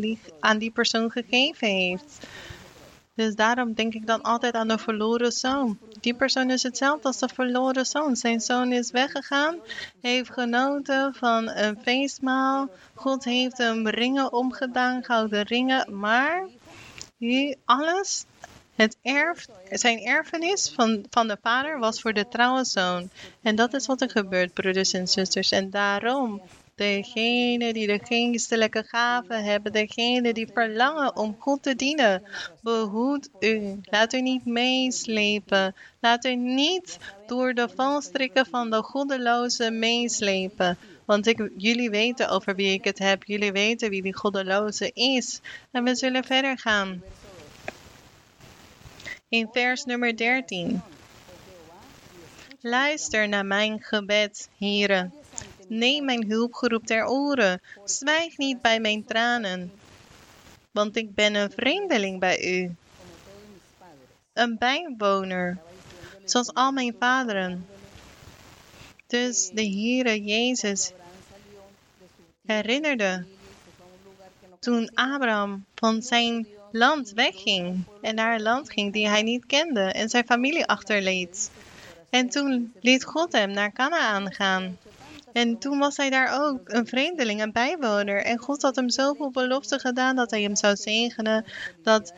aan die, persoon gegeven heeft. Dus daarom denk ik dan altijd aan de verloren zoon. Die persoon is hetzelfde als de verloren zoon. Zijn zoon is weggegaan, heeft genoten van een feestmaal. God heeft hem ringen omgedaan, gouden ringen. Maar alles het erf, zijn erfenis van, van de vader was voor de trouwe zoon. En dat is wat er gebeurt, broeders en zusters. En daarom, degene die de geestelijke gaven hebben, degene die verlangen om God te dienen, behoed u. Laat u niet meeslepen. Laat u niet door de valstrikken van de goddeloze meeslepen. Want ik, jullie weten over wie ik het heb. Jullie weten wie die goddeloze is. En we zullen verder gaan in vers nummer 13. Luister naar mijn gebed, heren. Neem mijn hulpgeroep ter oren. Zwijg niet bij mijn tranen. Want ik ben een vreemdeling bij u. Een bijwoner, zoals al mijn vaderen. Dus de Heere Jezus herinnerde toen Abraham van zijn land wegging en naar een land ging die hij niet kende en zijn familie achterliet. En toen liet God hem naar Canaan gaan. En toen was hij daar ook een vreemdeling, een bijwoner. En God had hem zoveel beloften gedaan dat hij hem zou zegenen. Dat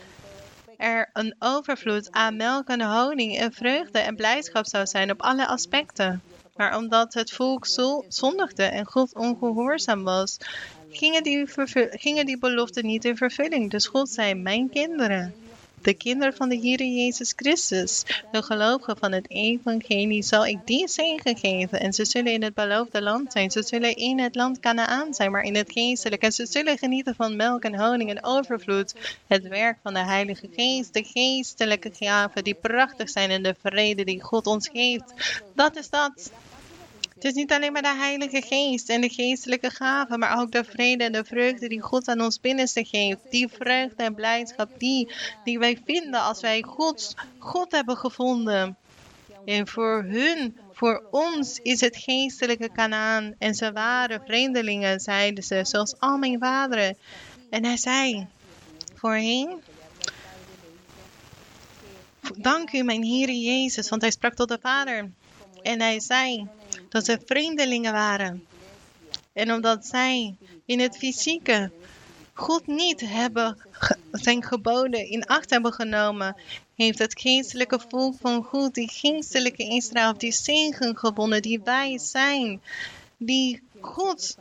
er een overvloed aan melk en honing en vreugde en blijdschap zou zijn op alle aspecten. Maar omdat het volk zondigde en God ongehoorzaam was, gingen die, gingen die beloften niet in vervulling. Dus God zei, mijn kinderen, de kinderen van de Heer Jezus Christus, de gelovigen van het evangelie, zal ik die zegen geven. En ze zullen in het beloofde land zijn. Ze zullen in het land Canaan zijn, maar in het geestelijke. En ze zullen genieten van melk en honing en overvloed. Het werk van de Heilige Geest, de geestelijke gaven die prachtig zijn en de vrede die God ons geeft. Dat is dat. Het is niet alleen maar de Heilige Geest en de geestelijke gaven, maar ook de vrede en de vreugde die God aan ons binnenste geeft. Die vreugde en blijdschap die, die wij vinden als wij God, God hebben gevonden. En voor hun, voor ons is het geestelijke Kanaan. En ze waren vreemdelingen, zeiden ze, zoals al mijn vaderen. En hij zei, voorheen, dank u mijn Heer Jezus, want hij sprak tot de Vader. En hij zei, dat ze vreemdelingen waren. En omdat zij in het fysieke God niet hebben, zijn geboden in acht hebben genomen, heeft het geestelijke volk van God, die geestelijke Israël, die zegen gewonnen, die wij zijn, die God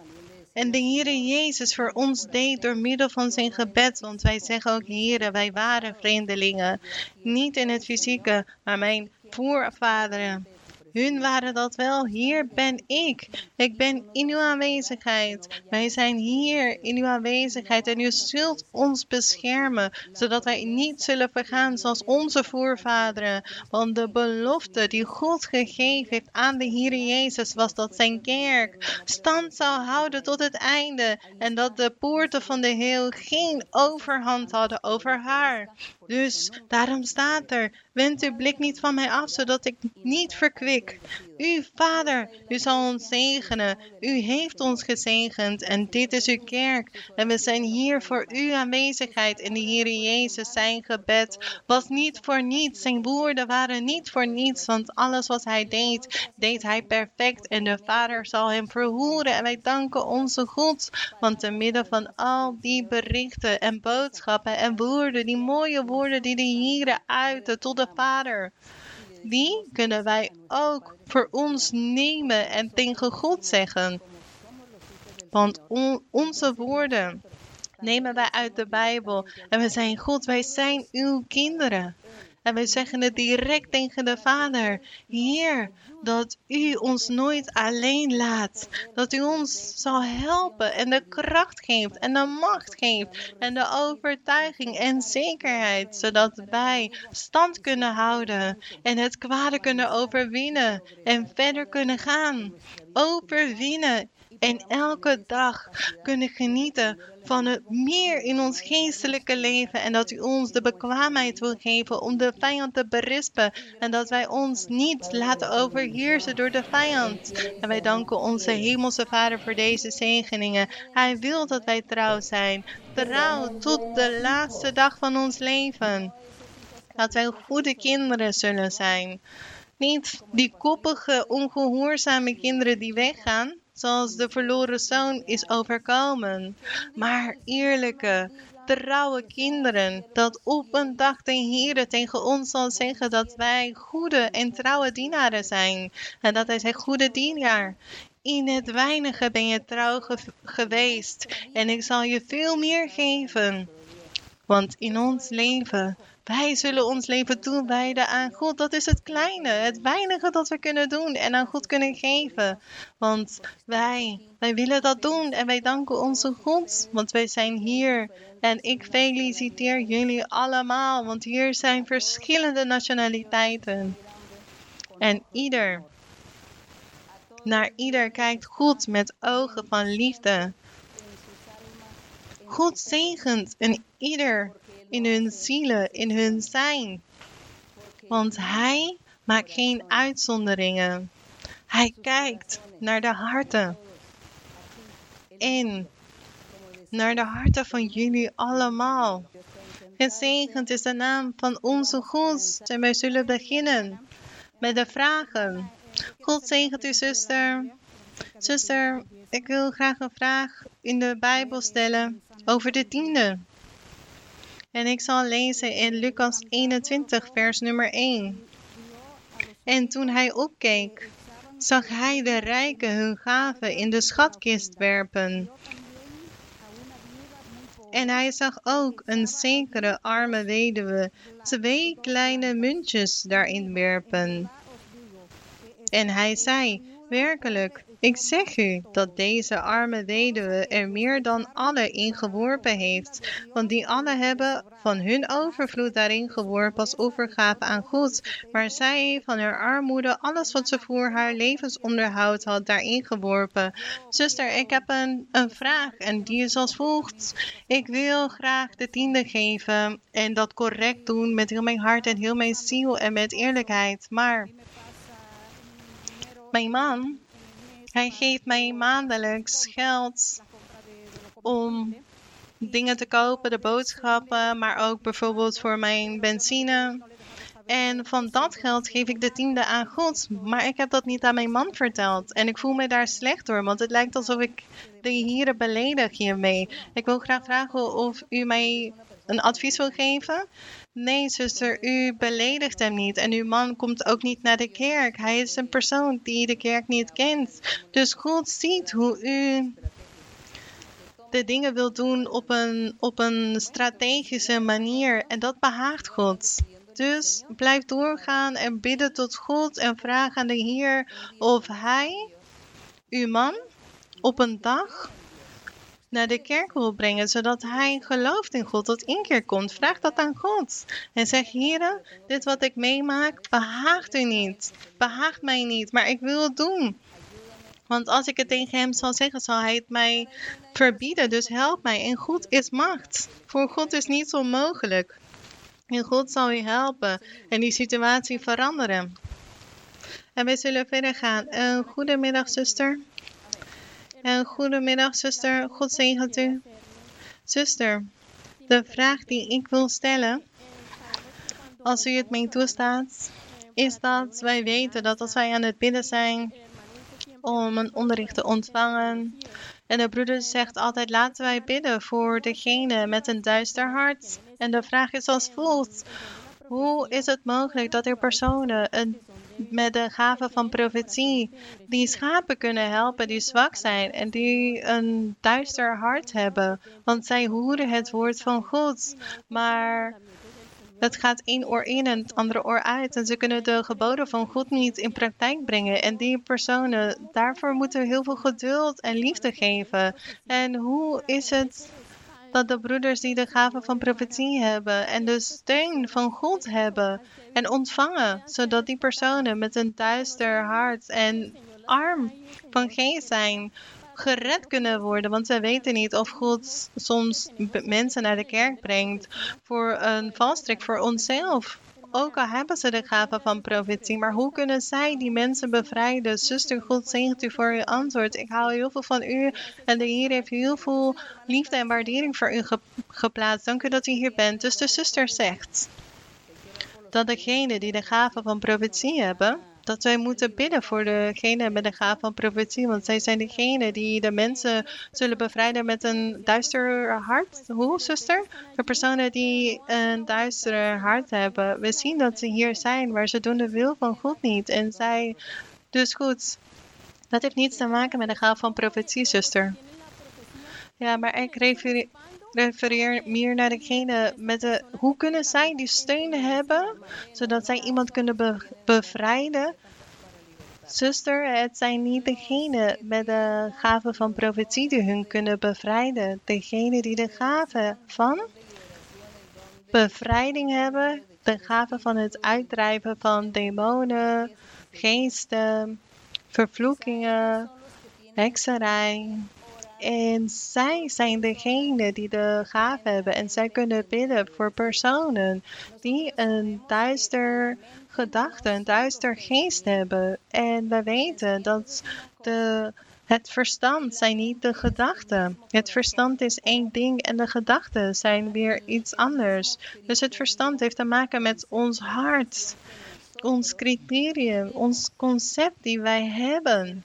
en de Heere Jezus voor ons deed door middel van zijn gebed. Want wij zeggen ook, Heere, wij waren vreemdelingen. Niet in het fysieke, maar mijn voorvaderen hun waren dat wel. Hier ben ik. Ik ben in uw aanwezigheid. Wij zijn hier in uw aanwezigheid en u zult ons beschermen, zodat wij niet zullen vergaan zoals onze voorvaderen. Want de belofte die God gegeven heeft aan de Heer Jezus was dat zijn kerk stand zou houden tot het einde en dat de poorten van de heel geen overhand hadden over haar. Dus daarom staat er, wend uw blik niet van mij af, zodat ik niet verkwik. U, Vader, u zal ons zegenen. U heeft ons gezegend en dit is uw kerk. En we zijn hier voor uw aanwezigheid. En de Heer Jezus, zijn gebed was niet voor niets. Zijn woorden waren niet voor niets, want alles wat hij deed, deed hij perfect. En de Vader zal hem verhoeren. En wij danken onze God, want te midden van al die berichten en boodschappen en woorden, die mooie woorden die de Heer uiten tot de Vader die kunnen wij ook voor ons nemen en tegen God zeggen. Want onze woorden nemen wij uit de Bijbel en we zijn God, wij zijn uw kinderen. En wij zeggen het direct tegen de Vader. Heer, dat u ons nooit alleen laat. Dat u ons zal helpen en de kracht geeft en de macht geeft en de overtuiging en zekerheid. Zodat wij stand kunnen houden en het kwade kunnen overwinnen en verder kunnen gaan. Overwinnen en elke dag kunnen genieten van het meer in ons geestelijke leven en dat u ons de bekwaamheid wil geven om de vijand te berispen en dat wij ons niet laten overheersen door de vijand. En wij danken onze hemelse Vader voor deze zegeningen. Hij wil dat wij trouw zijn, trouw tot de laatste dag van ons leven. Dat wij goede kinderen zullen zijn. Niet die koppige, ongehoorzame kinderen die weggaan, zoals de verloren zoon is overkomen. Maar eerlijke, trouwe kinderen, dat op een dag de Heer tegen ons zal zeggen dat wij goede en trouwe dienaren zijn. En dat hij zegt, goede dienaar, in het weinige ben je trouw geweest en ik zal je veel meer geven. Want in ons leven wij zullen ons leven toewijden aan God. Dat is het kleine, het weinige dat we kunnen doen en aan God kunnen geven. Want wij, wij willen dat doen en wij danken onze God, want wij zijn hier. En ik feliciteer jullie allemaal, want hier zijn verschillende nationaliteiten. En ieder, naar ieder kijkt God met ogen van liefde. God zegent en ieder in hun zielen, in hun zijn. Want Hij maakt geen uitzonderingen. Hij kijkt naar de harten. En naar de harten van jullie allemaal. Gezegend is de naam van onze God. En wij zullen beginnen met de vragen. God zegent u, zuster. Zuster, ik wil graag een vraag in de Bijbel stellen over de tiende. En ik zal lezen in Lucas 21, vers nummer 1. En toen hij opkeek, zag hij de rijken hun gaven in de schatkist werpen. En hij zag ook een zekere arme weduwe twee kleine muntjes daarin werpen. En hij zei, werkelijk, ik zeg u dat deze arme weduwe er meer dan alle ingeworpen heeft, want die alle hebben van hun overvloed daarin geworpen als overgave aan God, maar zij van haar armoede alles wat ze voor haar levensonderhoud had daarin geworpen. Zuster, ik heb een, een vraag en die is als volgt. Ik wil graag de tiende geven en dat correct doen met heel mijn hart en heel mijn ziel en met eerlijkheid, maar mijn man hij geeft mij maandelijks geld om dingen te kopen, de boodschappen, maar ook bijvoorbeeld voor mijn benzine. En van dat geld geef ik de tiende aan God. Maar ik heb dat niet aan mijn man verteld. En ik voel me daar slecht door, want het lijkt alsof ik de heren beledig hiermee. Ik wil graag vragen of u mij een advies wil geven. Nee, zuster, u beledigt hem niet. En uw man komt ook niet naar de kerk. Hij is een persoon die de kerk niet kent. Dus God ziet hoe u de dingen wilt doen op een, op een strategische manier. En dat behaagt God. Dus blijf doorgaan en bidden tot God en vraag aan de Heer of Hij, uw man, op een dag naar de kerk wil brengen, zodat hij gelooft in God, tot inkeer komt. Vraag dat aan God. En zeg, heren, dit wat ik meemaak, behaagt u niet. Behaagt mij niet, maar ik wil het doen. Want als ik het tegen hem zal zeggen, zal hij het mij verbieden. Dus help mij. En God is macht. Voor God is niets onmogelijk. En God zal u helpen en die situatie veranderen. En we zullen verder gaan. Een goedemiddag, zuster. En goedemiddag, zuster. God zegent u. Zuster, de vraag die ik wil stellen, als u het mij toestaat, is dat wij weten dat als wij aan het bidden zijn om een onderricht te ontvangen, en de broeder zegt altijd: laten wij bidden voor degene met een duister hart. En de vraag is als volgt: hoe is het mogelijk dat er personen een met de gave van profetie, die schapen kunnen helpen die zwak zijn en die een duister hart hebben. Want zij horen het woord van God, maar het gaat één oor in en het andere oor uit. En ze kunnen de geboden van God niet in praktijk brengen. En die personen, daarvoor moeten we heel veel geduld en liefde geven. En hoe is het dat de broeders die de gave van profetie hebben en de steun van God hebben en ontvangen, zodat die personen met een duister hart en arm van geest zijn, gered kunnen worden. Want zij weten niet of God soms mensen naar de kerk brengt voor een valstrik voor onszelf. Ook al hebben ze de gave van profetie, maar hoe kunnen zij die mensen bevrijden? Zuster, God zegent u voor uw antwoord. Ik hou heel veel van u en de Heer heeft heel veel liefde en waardering voor u geplaatst. Dank u dat u hier bent. Dus de zuster zegt dat degenen die de gave van profetie hebben, dat wij moeten bidden voor degene met de gave van profetie. Want zij zijn degene die de mensen zullen bevrijden met een duister hart. Hoe, zuster? De personen die een duister hart hebben. We zien dat ze hier zijn, maar ze doen de wil van God niet. En zij, dus goed. Dat heeft niets te maken met de gave van profetie, zuster. Ja, maar ik refereer, refereer meer naar degene met de. Hoe kunnen zij die steun hebben, zodat zij iemand kunnen bevrijden? Zuster, het zijn niet degene met de gave van profetie die hun kunnen bevrijden. Degene die de gave van bevrijding hebben, de gave van het uitdrijven van demonen, geesten, vervloekingen, hekserij, en zij zijn degene die de gave hebben. En zij kunnen bidden voor personen die een duister gedachte, een duister geest hebben. En we weten dat de, het verstand zijn niet de gedachten. Het verstand is één ding en de gedachten zijn weer iets anders. Dus het verstand heeft te maken met ons hart, ons criterium, ons concept die wij hebben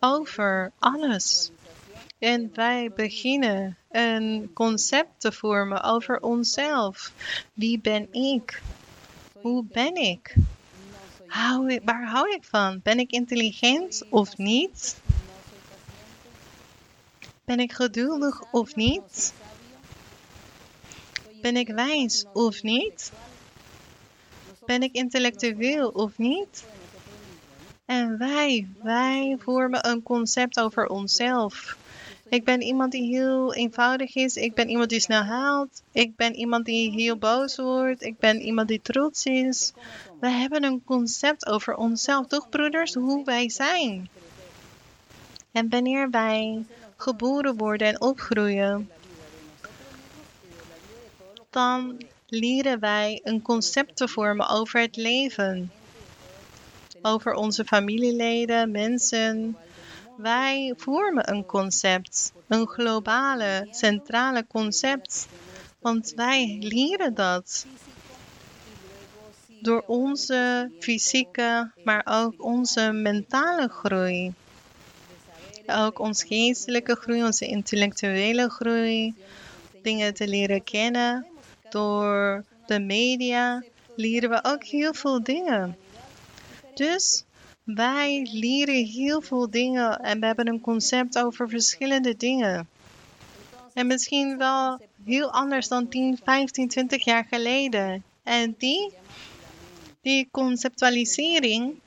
over alles. En wij beginnen een concept te vormen over onszelf. Wie ben ik? Hoe ben ik? Waar hou ik van? Ben ik intelligent of niet? Ben ik geduldig of niet? Ben ik wijs of niet? Ben ik intellectueel of niet? En wij, wij vormen een concept over onszelf. Ik ben iemand die heel eenvoudig is. Ik ben iemand die snel haalt. Ik ben iemand die heel boos wordt. Ik ben iemand die trots is. We hebben een concept over onszelf, toch broeders? Hoe wij zijn. En wanneer wij geboren worden en opgroeien, dan leren wij een concept te vormen over het leven. Over onze familieleden, mensen. Wij vormen een concept, een globale, centrale concept. Want wij leren dat door onze fysieke, maar ook onze mentale groei. Ook onze geestelijke groei, onze intellectuele groei, dingen te leren kennen. Door de media leren we ook heel veel dingen. Dus wij leren heel veel dingen en we hebben een concept over verschillende dingen. En misschien wel heel anders dan 10, 15, 20 jaar geleden. En die, die conceptualisering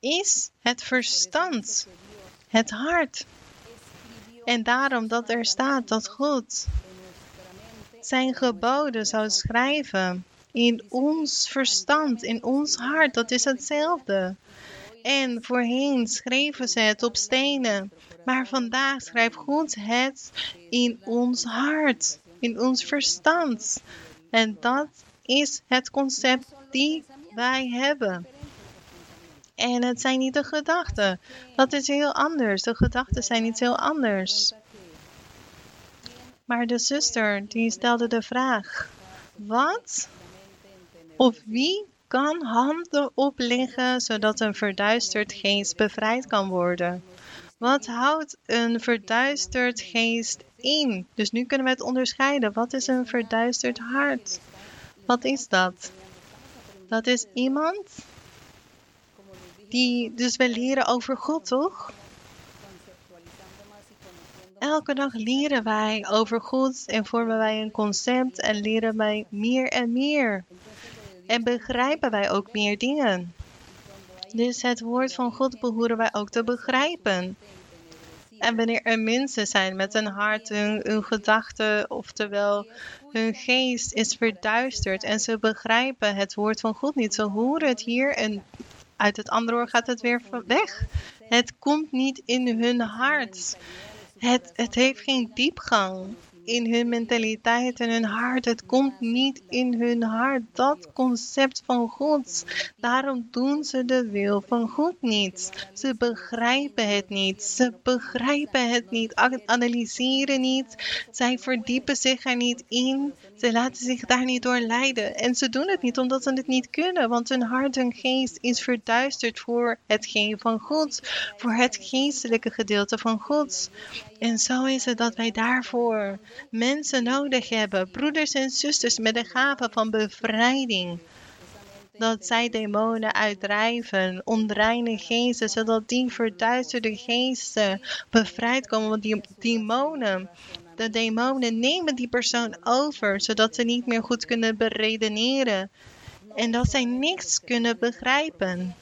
is het verstand, het hart. En daarom dat er staat dat God zijn geboden zou schrijven in ons verstand, in ons hart. Dat is hetzelfde. En voorheen schreven ze het op stenen. Maar vandaag schrijft God het in ons hart, in ons verstand. En dat is het concept die wij hebben. En het zijn niet de gedachten. Dat is heel anders. De gedachten zijn iets heel anders. Maar de zuster die stelde de vraag: wat of wie kan handen opleggen zodat een verduisterd geest bevrijd kan worden? Wat houdt een verduisterd geest in? Dus nu kunnen we het onderscheiden. Wat is een verduisterd hart? Wat is dat? Dat is iemand die, dus we leren over God, toch? Elke dag leren wij over God en vormen wij een concept en leren wij meer en meer. En begrijpen wij ook meer dingen. Dus het woord van God behoren wij ook te begrijpen. En wanneer er mensen zijn met een hart, hun, hun gedachten, oftewel hun geest is verduisterd en ze begrijpen het woord van God niet. Ze horen het hier en uit het andere oor gaat het weer weg. Het komt niet in hun hart. Het, het heeft geen diepgang in hun mentaliteit en hun hart. Het komt niet in hun hart. Dat concept van God. Daarom doen ze de wil van God niet. Ze begrijpen het niet. Ze begrijpen het niet. Analyseren niet. Zij verdiepen zich er niet in. Ze laten zich daar niet door leiden. En ze doen het niet omdat ze het niet kunnen. Want hun hart en geest is verduisterd voor hetgeen van God. Voor het geestelijke gedeelte van God. En zo is het dat wij daarvoor mensen nodig hebben. Broeders en zusters met de gave van bevrijding dat zij demonen uitdrijven, onreine geesten, zodat die verduisterde geesten bevrijd komen. Want die demonen, de demonen nemen die persoon over, zodat ze niet meer goed kunnen beredeneren en dat zij niks kunnen begrijpen.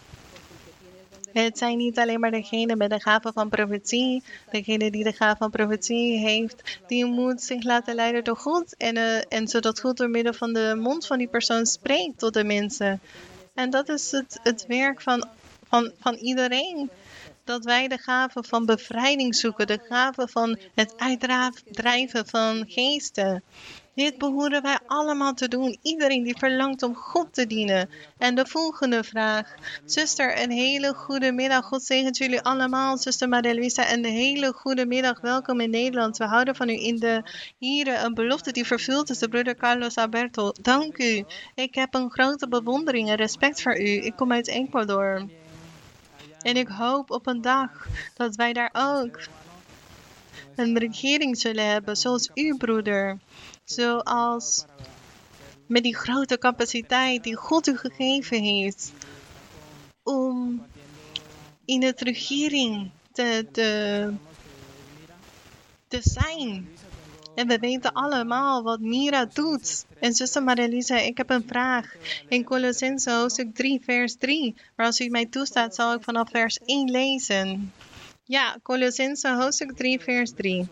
Het zijn niet alleen maar degene met de gave van profetie. Degene die de gave van profetie heeft, die moet zich laten leiden door God. En, uh, en zodat God door middel van de mond van die persoon spreekt tot de mensen. En dat is het, het werk van, van, van iedereen dat wij de gave van bevrijding zoeken, de gave van het uitdrijven van geesten. Dit behoren wij allemaal te doen. Iedereen die verlangt om God te dienen. En de volgende vraag. Zuster, een hele goede middag. God zegent jullie allemaal. Zuster Maria een hele goede middag. Welkom in Nederland. We houden van u in de hier een belofte die vervuld is. De broeder Carlos Alberto. Dank u. Ik heb een grote bewondering en respect voor u. Ik kom uit Ecuador. En ik hoop op een dag dat wij daar ook een regering zullen hebben zoals uw broeder. Zoals met die grote capaciteit die God u gegeven heeft om in het regering te, te, te zijn. En we weten allemaal wat Mira doet. En zuster Marilisa, ik heb een vraag. In Colossense hoofdstuk 3, vers 3. Maar als u mij toestaat, zal ik vanaf vers 1 lezen. Ja, Colossense hoofdstuk 3, vers 3.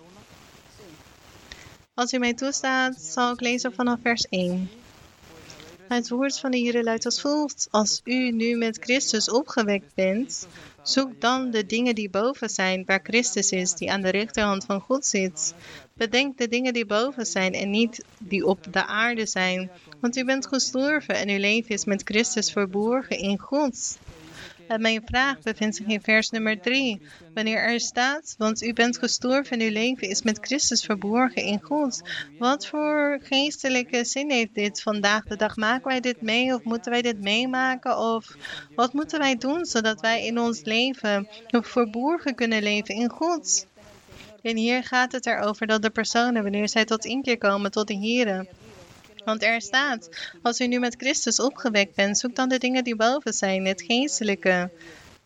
Als u mij toestaat, zal ik lezen vanaf vers 1. Het woord van de Heer luidt als volgt. Als u nu met Christus opgewekt bent, zoek dan de dingen die boven zijn, waar Christus is, die aan de rechterhand van God zit. Bedenk de dingen die boven zijn en niet die op de aarde zijn. Want u bent gestorven en uw leven is met Christus verborgen in God. Mijn vraag bevindt zich in vers nummer 3. Wanneer er staat, want u bent gestorven en uw leven is met Christus verborgen in God. Wat voor geestelijke zin heeft dit vandaag de dag? Maken wij dit mee of moeten wij dit meemaken? Of wat moeten wij doen zodat wij in ons leven verborgen kunnen leven in God? En hier gaat het erover dat de personen, wanneer zij tot inkeer komen, tot de Here, want er staat, als u nu met Christus opgewekt bent, zoek dan de dingen die boven zijn, het geestelijke,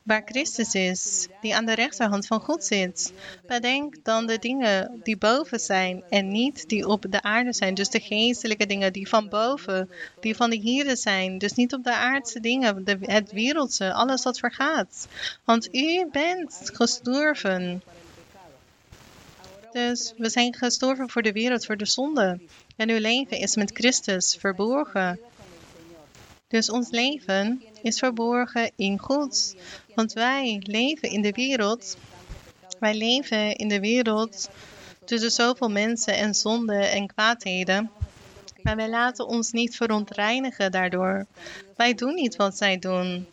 waar Christus is, die aan de rechterhand van God zit. Bedenk dan de dingen die boven zijn en niet die op de aarde zijn. Dus de geestelijke dingen die van boven, die van de hieren zijn. Dus niet op de aardse dingen, de, het wereldse, alles wat vergaat. Want u bent gestorven. Dus we zijn gestorven voor de wereld, voor de zonde. En uw leven is met Christus verborgen. Dus ons leven is verborgen in God. Want wij leven in de wereld. Wij leven in de wereld tussen zoveel mensen en zonden en kwaadheden. Maar wij laten ons niet verontreinigen daardoor. Wij doen niet wat zij doen.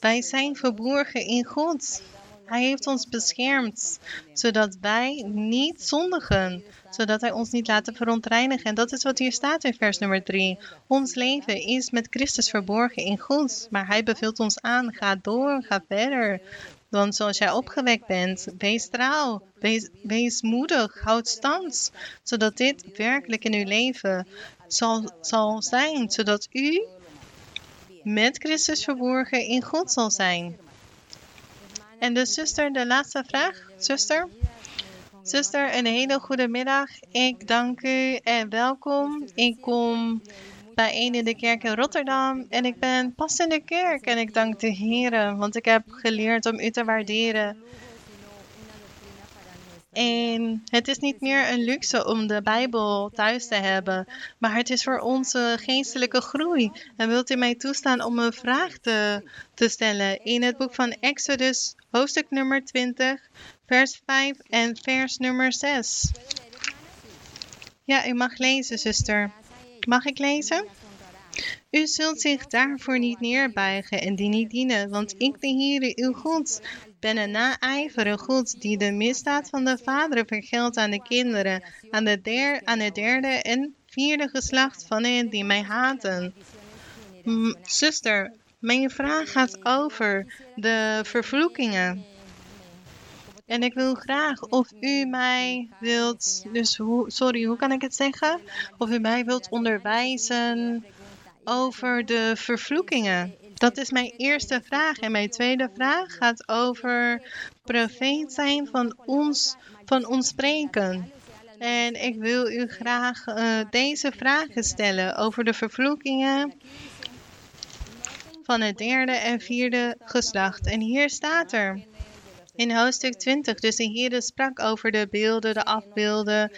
Wij zijn verborgen in God. Hij heeft ons beschermd, zodat wij niet zondigen, zodat hij ons niet laten verontreinigen. En dat is wat hier staat in vers nummer 3. Ons leven is met Christus verborgen in God, maar hij beveelt ons aan, ga door, ga verder. Want zoals jij opgewekt bent, wees trouw, wees, wees moedig, houd stand, zodat dit werkelijk in uw leven zal, zal zijn, zodat u met Christus verborgen in God zal zijn. En de zuster, de laatste vraag. Zuster? Zuster, een hele goede middag. Ik dank u en welkom. Ik kom bijeen in de kerk in Rotterdam en ik ben pas in de kerk en ik dank de Heer, want ik heb geleerd om u te waarderen en het is niet meer een luxe om de Bijbel thuis te hebben, maar het is voor onze geestelijke groei. En wilt u mij toestaan om een vraag te, te stellen in het boek van Exodus, hoofdstuk nummer 20, vers 5 en vers nummer 6? Ja, u mag lezen, zuster. Mag ik lezen? U zult zich daarvoor niet neerbuigen en die niet dienen, want ik, de Heere, uw God, ben een naijvere God die de misdaad van de vaderen vergeldt aan de kinderen, aan, de het derde en vierde geslacht van hen die mij haten. Zuster, mijn vraag gaat over de vervloekingen. En ik wil graag of u mij wilt, dus sorry, hoe kan ik het zeggen? Of u mij wilt onderwijzen over de vervloekingen. Dat is mijn eerste vraag. En mijn tweede vraag gaat over profeet zijn van ons, van ons spreken. En ik wil u graag uh, deze vragen stellen over de vervloekingen van het derde en vierde geslacht. En hier staat er in hoofdstuk 20, dus de Heer sprak over de beelden, de afbeelden,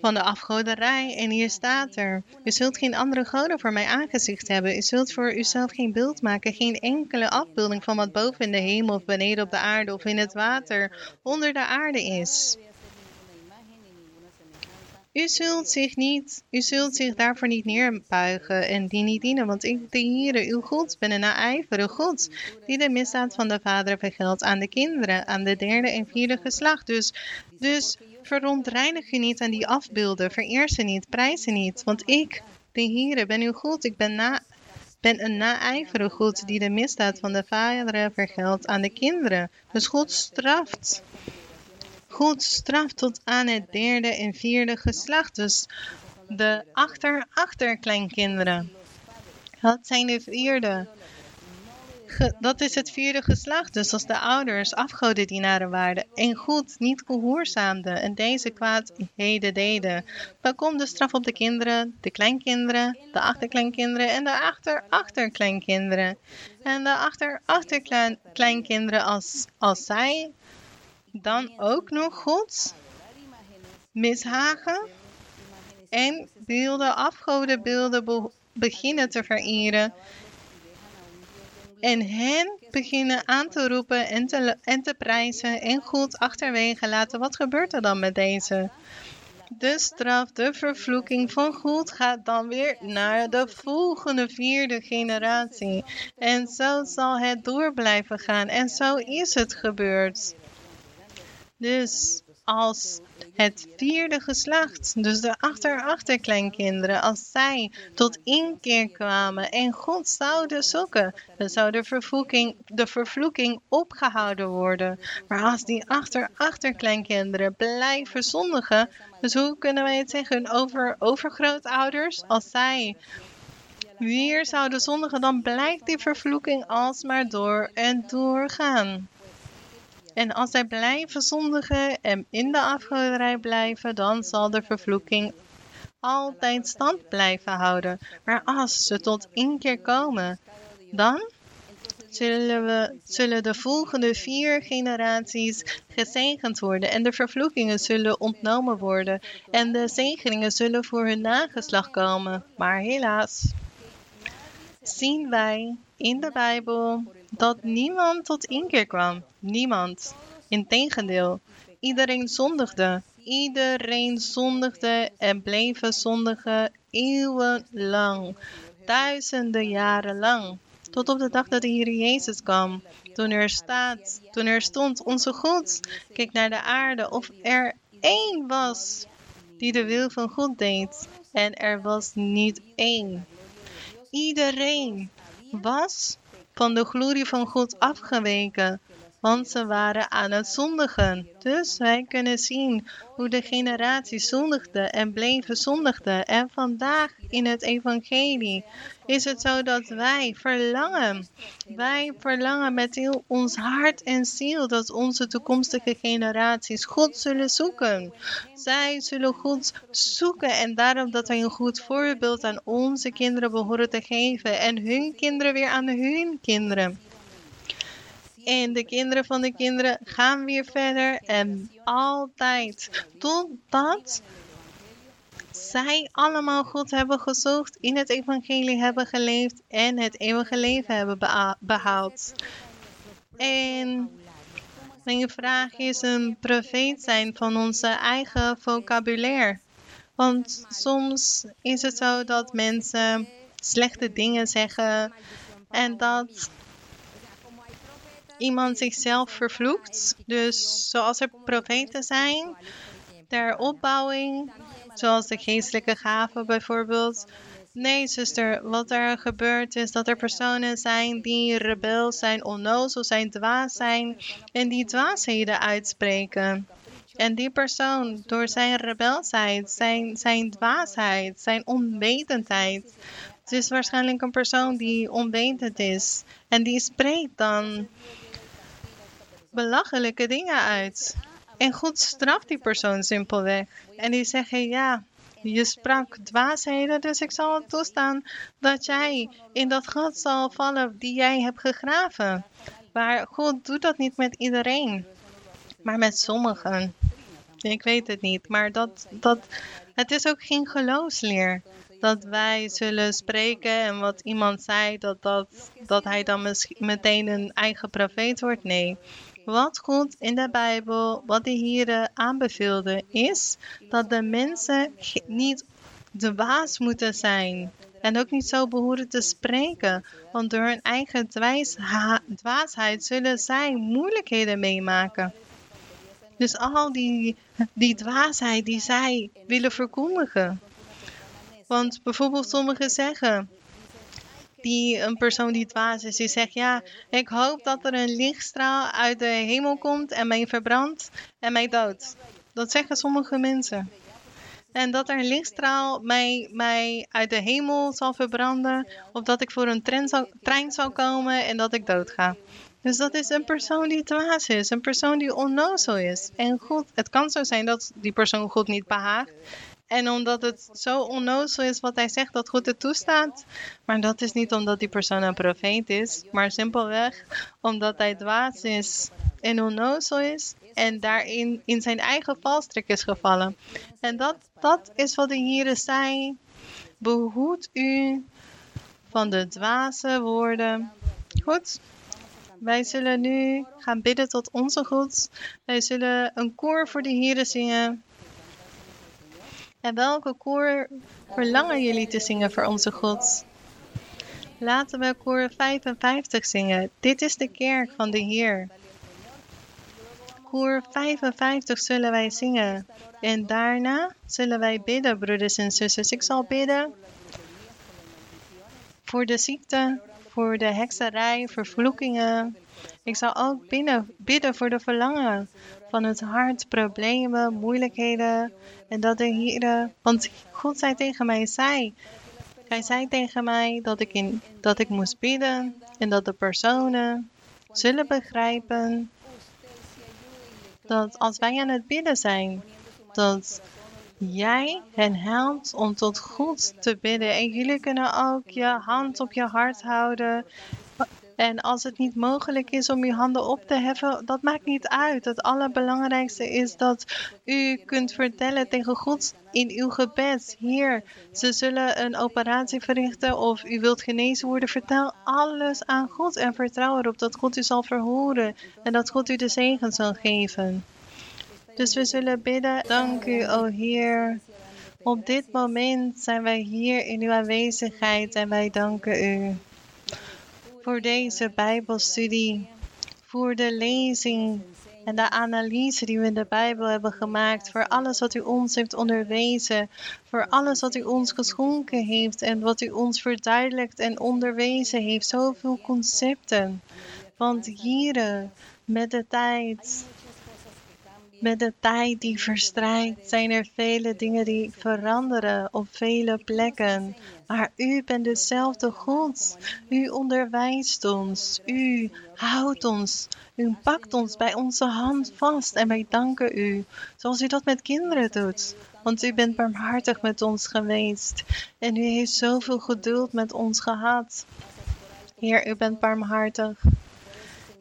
van de afgoderij. En hier staat er: U zult geen andere goden voor mij aangezicht hebben. U zult voor uzelf geen beeld maken, geen enkele afbeelding van wat boven in de hemel of beneden op de aarde of in het water onder de aarde is. U zult zich niet, u zult zich daarvoor niet neerbuigen en die niet dienen, want ik, de Heere, uw God, ben een naijvere God, die de misdaad van de vader vergeldt aan de kinderen, aan de derde en vierde geslacht. Dus, dus verontreinig je niet aan die afbeelden, vereer ze niet, prijs ze niet, want ik, de Heere, ben uw God, ik ben na, ben een naijvere God die de misdaad van de vader vergeldt aan de kinderen. Dus God straft God straft tot aan het derde en vierde geslacht. Dus de achter-achterkleinkinderen. Dat zijn de vierde. dat is het vierde geslacht. Dus als de ouders afgodendienaren waren en goed niet gehoorzaamden en deze kwaadheden deden, dan komt de straf op de kinderen, de kleinkinderen, de achterkleinkinderen en de achter-achterkleinkinderen. En de achter-achterkleinkinderen als, als zij dan ook nog God mishagen en beelden, afgodenbeelden beginnen te vereren. En hen beginnen aan te roepen en te, en te prijzen en goed achterwege laten. Wat gebeurt er dan met deze? De straf, de vervloeking van God gaat dan weer naar de volgende vierde generatie. En zo zal het door blijven gaan. En zo is het gebeurd. Dus als het vierde geslacht, dus de achter-achterkleinkinderen, als zij tot inkeer kwamen en God zouden zoeken, dan zou de vervloeking, de vervloeking opgehouden worden. Maar als die achter-achterkleinkinderen blijven zondigen, dus hoe kunnen wij het zeggen over overgrootouders, als zij weer zouden zondigen, dan blijft die vervloeking alsmaar door en doorgaan. En als zij blijven zondigen en in de afgoderij blijven, dan zal de vervloeking altijd stand blijven houden. Maar als ze tot inkeer komen, dan zullen, we, zullen de volgende vier generaties gezegend worden en de vervloekingen zullen ontnomen worden en de zegeningen zullen voor hun nageslacht komen. Maar helaas zien wij in de Bijbel dat niemand tot inkeer kwam. Niemand. Integendeel, iedereen zondigde. Iedereen zondigde en bleef zondigen eeuwenlang. Duizenden jaren lang. Tot op de dag dat de Heer Jezus kwam. Toen er staat, toen er stond, onze God keek naar de aarde of er één was die de wil van God deed. En er was niet één. Iedereen was van de glorie van God afgeweken, want ze waren aan het zondigen. Dus wij kunnen zien hoe de generaties zondigden en bleven zondigden. En vandaag in het evangelie is het zo dat wij verlangen. Wij verlangen met heel ons hart en ziel dat onze toekomstige generaties God zullen zoeken. Zij zullen God zoeken en daarom dat wij een goed voorbeeld aan onze kinderen behoren te geven en hun kinderen weer aan hun kinderen. En de kinderen van de kinderen gaan weer verder en altijd totdat zij allemaal God hebben gezocht, in het evangelie hebben geleefd en het eeuwige leven hebben behaald. En mijn vraag is een profeet zijn van onze eigen vocabulaire. Want soms is het zo dat mensen slechte dingen zeggen en dat iemand zichzelf vervloekt. Dus zoals er profeten zijn, ter opbouwing, zoals de geestelijke gaven bijvoorbeeld. Nee, zuster, wat er gebeurt is dat er personen zijn die rebel zijn, onnozel zijn, dwaas zijn en die dwaasheden uitspreken. En die persoon, door zijn rebelsheid, zijn, zijn dwaasheid, zijn onwetendheid, het is waarschijnlijk een persoon die onwetend is en die spreekt dan belachelijke dingen uit. En God straft die persoon simpelweg. En die zeggen, ja, je sprak dwaasheden, dus ik zal toestaan dat jij in dat gat zal vallen die jij hebt gegraven. Maar God doet dat niet met iedereen, maar met sommigen. Ik weet het niet, maar dat, dat, het is ook geen geloofsleer. Dat wij zullen spreken en wat iemand zei, dat, dat, dat hij dan meteen een eigen profeet wordt. Nee, wat God in de Bijbel, wat de Heer aanbeveelde, is dat de mensen niet de baas moeten zijn. En ook niet zo behoren te spreken. Want door hun eigen dwaasheid zullen zij moeilijkheden meemaken. Dus al die, die dwaasheid die zij willen verkondigen. Want bijvoorbeeld sommigen zeggen, die een persoon die dwaas is, die zegt ja, ik hoop dat er een lichtstraal uit de hemel komt en mij verbrandt en mij doodt. Dat zeggen sommige mensen. En dat er een lichtstraal mij, mij uit de hemel zal verbranden, of dat ik voor een trein zal, trein zal komen en dat ik dood ga. Dus dat is een persoon die dwaas is, een persoon die onnozel is. En God, het kan zo zijn dat die persoon God niet behaagt. En omdat het zo onnozel is wat hij zegt, dat God het toestaat. Maar dat is niet omdat die persoon een profeet is, maar simpelweg omdat hij dwaas is en onnozel is. En daarin in zijn eigen valstrik is gevallen. En dat, dat is wat de Heer zei. Behoed u van de dwaze woorden. Goed. Wij zullen nu gaan bidden tot onze God. Wij zullen een koor voor de Heer zingen. En welke koor verlangen jullie te zingen voor onze God? Laten we koor 55 zingen. Dit is de kerk van de Heer. Koor 55 zullen wij zingen. En daarna zullen wij bidden, broeders en zusters. Ik zal bidden voor de ziekte, voor de hekserij, vervloekingen. Ik zal ook binnen, bidden voor de verlangen van het hart, problemen, moeilijkheden. En dat de Heer, want God zei tegen mij, zei, hij zei tegen mij dat ik, in, dat ik moest bidden en dat de personen zullen begrijpen dat als wij aan het bidden zijn, dat jij hen helpt om tot God te bidden. En jullie kunnen ook je hand op je hart houden. En als het niet mogelijk is om je handen op te heffen, dat maakt niet uit. Het allerbelangrijkste is dat u kunt vertellen tegen God in uw gebed. Heer, ze zullen een operatie verrichten of u wilt genezen worden. Vertel alles aan God en vertrouw erop dat God u zal verhoren en dat God u de zegen zal geven. Dus we zullen bidden. Dank u, o Heer. Op dit moment zijn wij hier in uw aanwezigheid en wij danken u voor deze Bijbelstudie, voor de lezing en de analyse die we in de Bijbel hebben gemaakt, voor alles wat u ons heeft onderwezen, voor alles wat u ons geschonken heeft en wat u ons verduidelijkt en onderwezen heeft. Zoveel concepten. Want hier met de tijd met de tijd die verstrijkt zijn er vele dingen die veranderen op vele plekken. Maar u bent dezelfde God. U onderwijst ons. U houdt ons. U pakt ons bij onze hand vast. En wij danken u. Zoals u dat met kinderen doet. Want u bent barmhartig met ons geweest. En u heeft zoveel geduld met ons gehad. Heer, u bent barmhartig.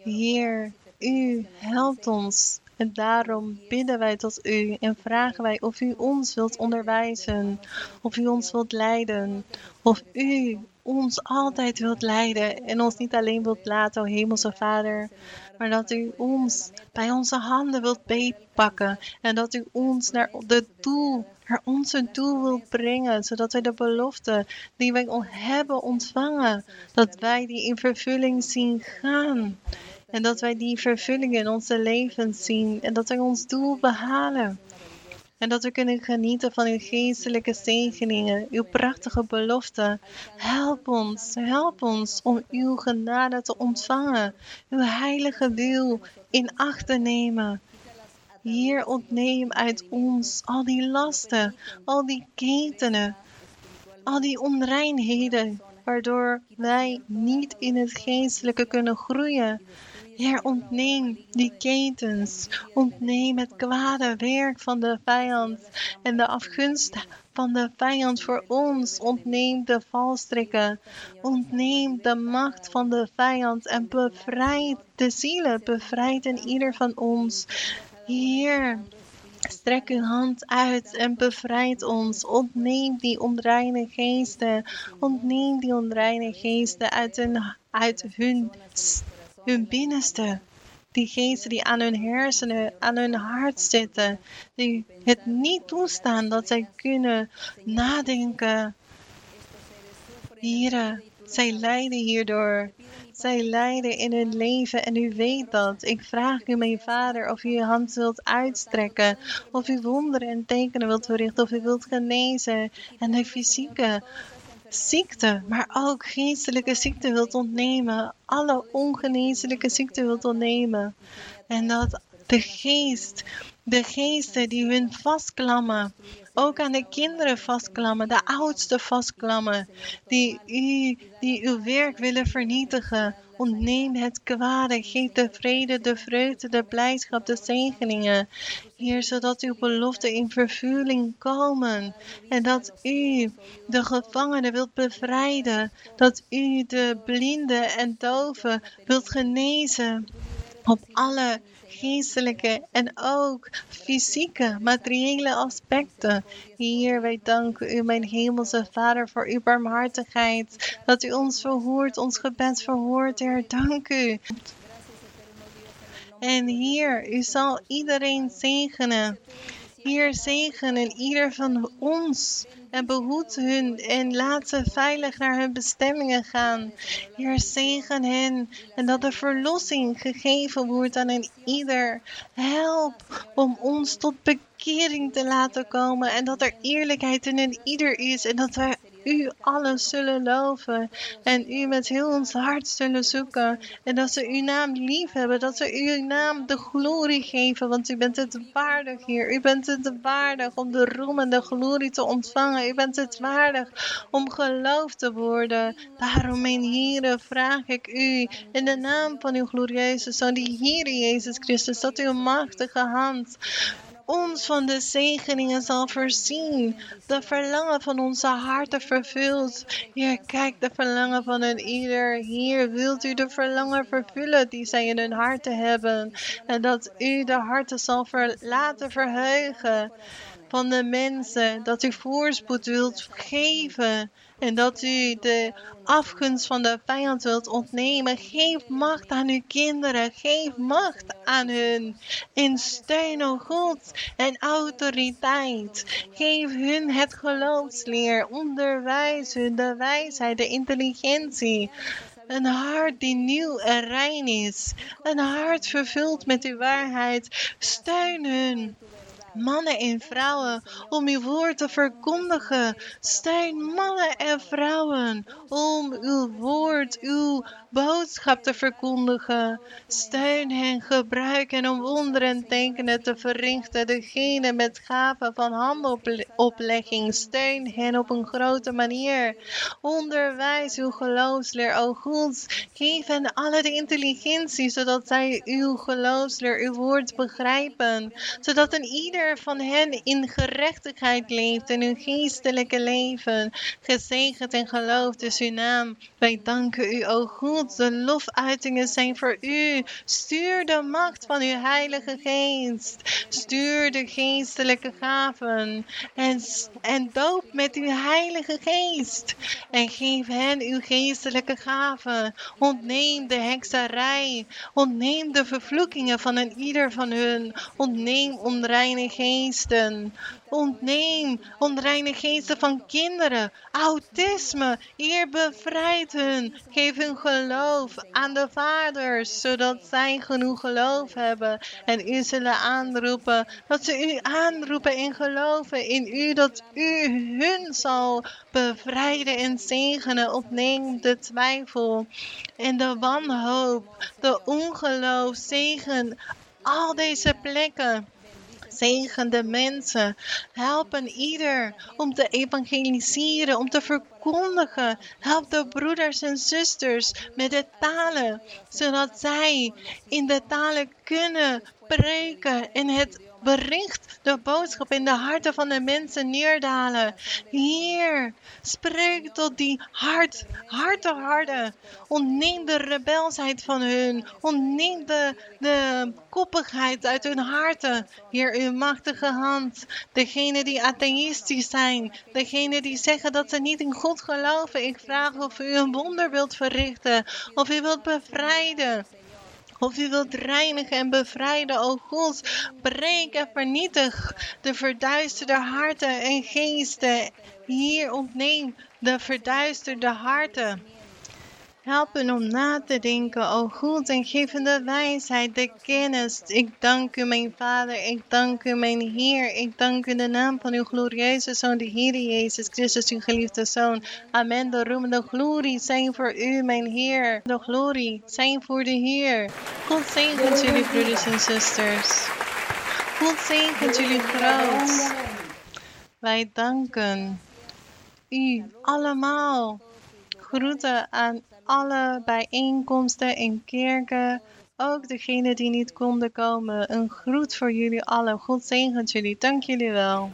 Heer, u helpt ons en daarom bidden wij tot u en vragen wij of u ons wilt onderwijzen, of u ons wilt leiden, of u ons altijd wilt leiden en ons niet alleen wilt laten, o Hemelse Vader, maar dat u ons bij onze handen wilt beetpakken en dat u ons naar de doel, naar onze doel wilt brengen, zodat wij de belofte die wij hebben ontvangen, dat wij die in vervulling zien gaan. En dat wij die vervulling in onze levens zien en dat wij ons doel behalen. En dat we kunnen genieten van uw geestelijke zegeningen, uw prachtige beloften. Help ons, help ons om uw genade te ontvangen, uw heilige wil in acht te nemen. Hier ontneem uit ons al die lasten, al die ketenen, al die onreinheden, waardoor wij niet in het geestelijke kunnen groeien. Heer, ontneem die ketens. Ontneem het kwade werk van de vijand en de afgunst van de vijand voor ons. Ontneem de valstrikken. Ontneem de macht van de vijand en bevrijd de zielen. Bevrijd in ieder van ons. Heer, Strek uw hand uit en bevrijd ons. Ontneem die onreine geesten. Ontneem die onreine geesten uit hun, uit hun hun binnenste. Die geesten die aan hun hersenen, aan hun hart zitten. Die het niet toestaan dat zij kunnen nadenken. Heren, zij lijden hierdoor. Zij lijden in hun leven en u weet dat. Ik vraag u, mijn vader, of u uw hand wilt uitstrekken. Of u wonderen en tekenen wilt verrichten. Of u wilt genezen. En de fysieke ziekte, maar ook geestelijke ziekte wilt ontnemen. Alle ongeneeslijke ziekte wilt ontnemen. En dat de geest, de geesten die hun vastklammen, ook aan de kinderen vastklammen, de oudste vastklammen, die, u, die uw werk willen vernietigen. Ontneem het kwade, geef de vrede, de vreugde, de blijdschap, de zegeningen. Heer, zodat uw beloften in vervulling komen. En dat u de gevangenen wilt bevrijden. Dat u de blinden en doven wilt genezen. Op alle geestelijke en ook fysieke, materiële aspecten. Heer, wij danken u, mijn hemelse Vader, voor uw barmhartigheid. Dat u ons verhoort, ons gebed verhoort, Heer. Dank u. En Heer, u zal iedereen zegenen. Heer, zegenen ieder van ons en behoed hun en laat ze veilig naar hun bestemmingen gaan. Heer, zegen hen en dat de verlossing gegeven wordt aan een ieder. Help om ons tot bekering te laten komen en dat er eerlijkheid in een ieder is en dat wij u alles zullen loven en u met heel ons hart zullen zoeken. En dat ze uw naam lief hebben, dat ze uw naam de glorie geven, want u bent het waardig, Heer. U bent het waardig om de roem en de glorie te ontvangen. U bent het waardig om geloofd te worden. Daarom, mijn Heer, vraag ik u in de naam van uw glorieuze Zoon, die Heer Jezus Christus, dat uw machtige hand ons van de zegeningen zal voorzien. De verlangen van onze harten vervult. Heer, kijk de verlangen van een ieder. Hier wilt u de verlangen vervullen die zij in hun harten hebben. En dat u de harten zal laten verheugen van de mensen. Dat u voorspoed wilt geven. En dat u de afgunst van de vijand wilt ontnemen. Geef macht aan uw kinderen. Geef macht aan hun. In steun, o God, en autoriteit. Geef hun het geloofsleer. Onderwijs hun de wijsheid, de intelligentie. Een hart die nieuw en rein is. Een hart vervuld met uw waarheid. Steun hun mannen en vrouwen, om uw woord te verkondigen. Steun mannen en vrouwen om uw woord, uw boodschap te verkondigen. Steun hen, gebruik hen om wonderen en tekenen te verrichten. Degene met gaven van handeloplegging, steun hen op een grote manier. Onderwijs uw geloofsleer, o God. Geef hen alle de intelligentie, zodat zij uw geloofsleer, uw woord begrijpen. Zodat een ieder van hen in gerechtigheid leeft in hun geestelijke leven. Gezegend en geloofd is uw naam. Wij danken u, o God de lofuitingen zijn voor u. Stuur de macht van uw Heilige Geest. Stuur de geestelijke gaven. En, en doop met uw Heilige Geest. En geef hen uw geestelijke gaven. Ontneem de hekserij. Ontneem de vervloekingen van een ieder van hun. Ontneem geesten. Ontneem onreine geesten van kinderen, autisme. Heer, bevrijd hun. Geef hun geloof aan de vaders, zodat zij genoeg geloof hebben. En u zullen aanroepen, dat ze u aanroepen in geloven in u, dat u hun zal bevrijden en zegenen. Opneem de twijfel en de wanhoop, de ongeloof, zegen al deze plekken Zegen de mensen. Helpen ieder om te evangeliseren, om te verkondigen. Help de broeders en zusters met de talen, zodat zij in de talen kunnen preken en het bericht de boodschap in de harten van de mensen neerdalen. Heer, spreek tot die hart, harte harden. Ontneem de rebelsheid van hun. Ontneem de, de koppigheid uit hun harten. Heer, uw machtige hand. Degene die atheïstisch zijn. Degene die zeggen dat ze niet in God geloven. Ik vraag of u een wonder wilt verrichten. Of u wilt bevrijden. Of u wilt reinigen en bevrijden, o God. Breek en vernietig de verduisterde harten en geesten. Hier ontneem de verduisterde harten. Helpen om na te denken, o goed, en geef de wijsheid, de kennis. Ik dank u, mijn Vader. Ik dank u, mijn Heer. Ik dank u in de naam van uw glorieuze Zoon, de Heer Jezus Christus, uw geliefde Zoon. Amen. De roem, de glorie zijn voor u, mijn Heer. De glorie zijn voor de Heer. God zegent jullie, broeders en zusters. God zegent jullie groot. Wij danken u allemaal. Groeten aan alle bijeenkomsten en kerken. Ook degenen die niet konden komen. Een groet voor jullie allen. God zegent jullie. Dank jullie wel.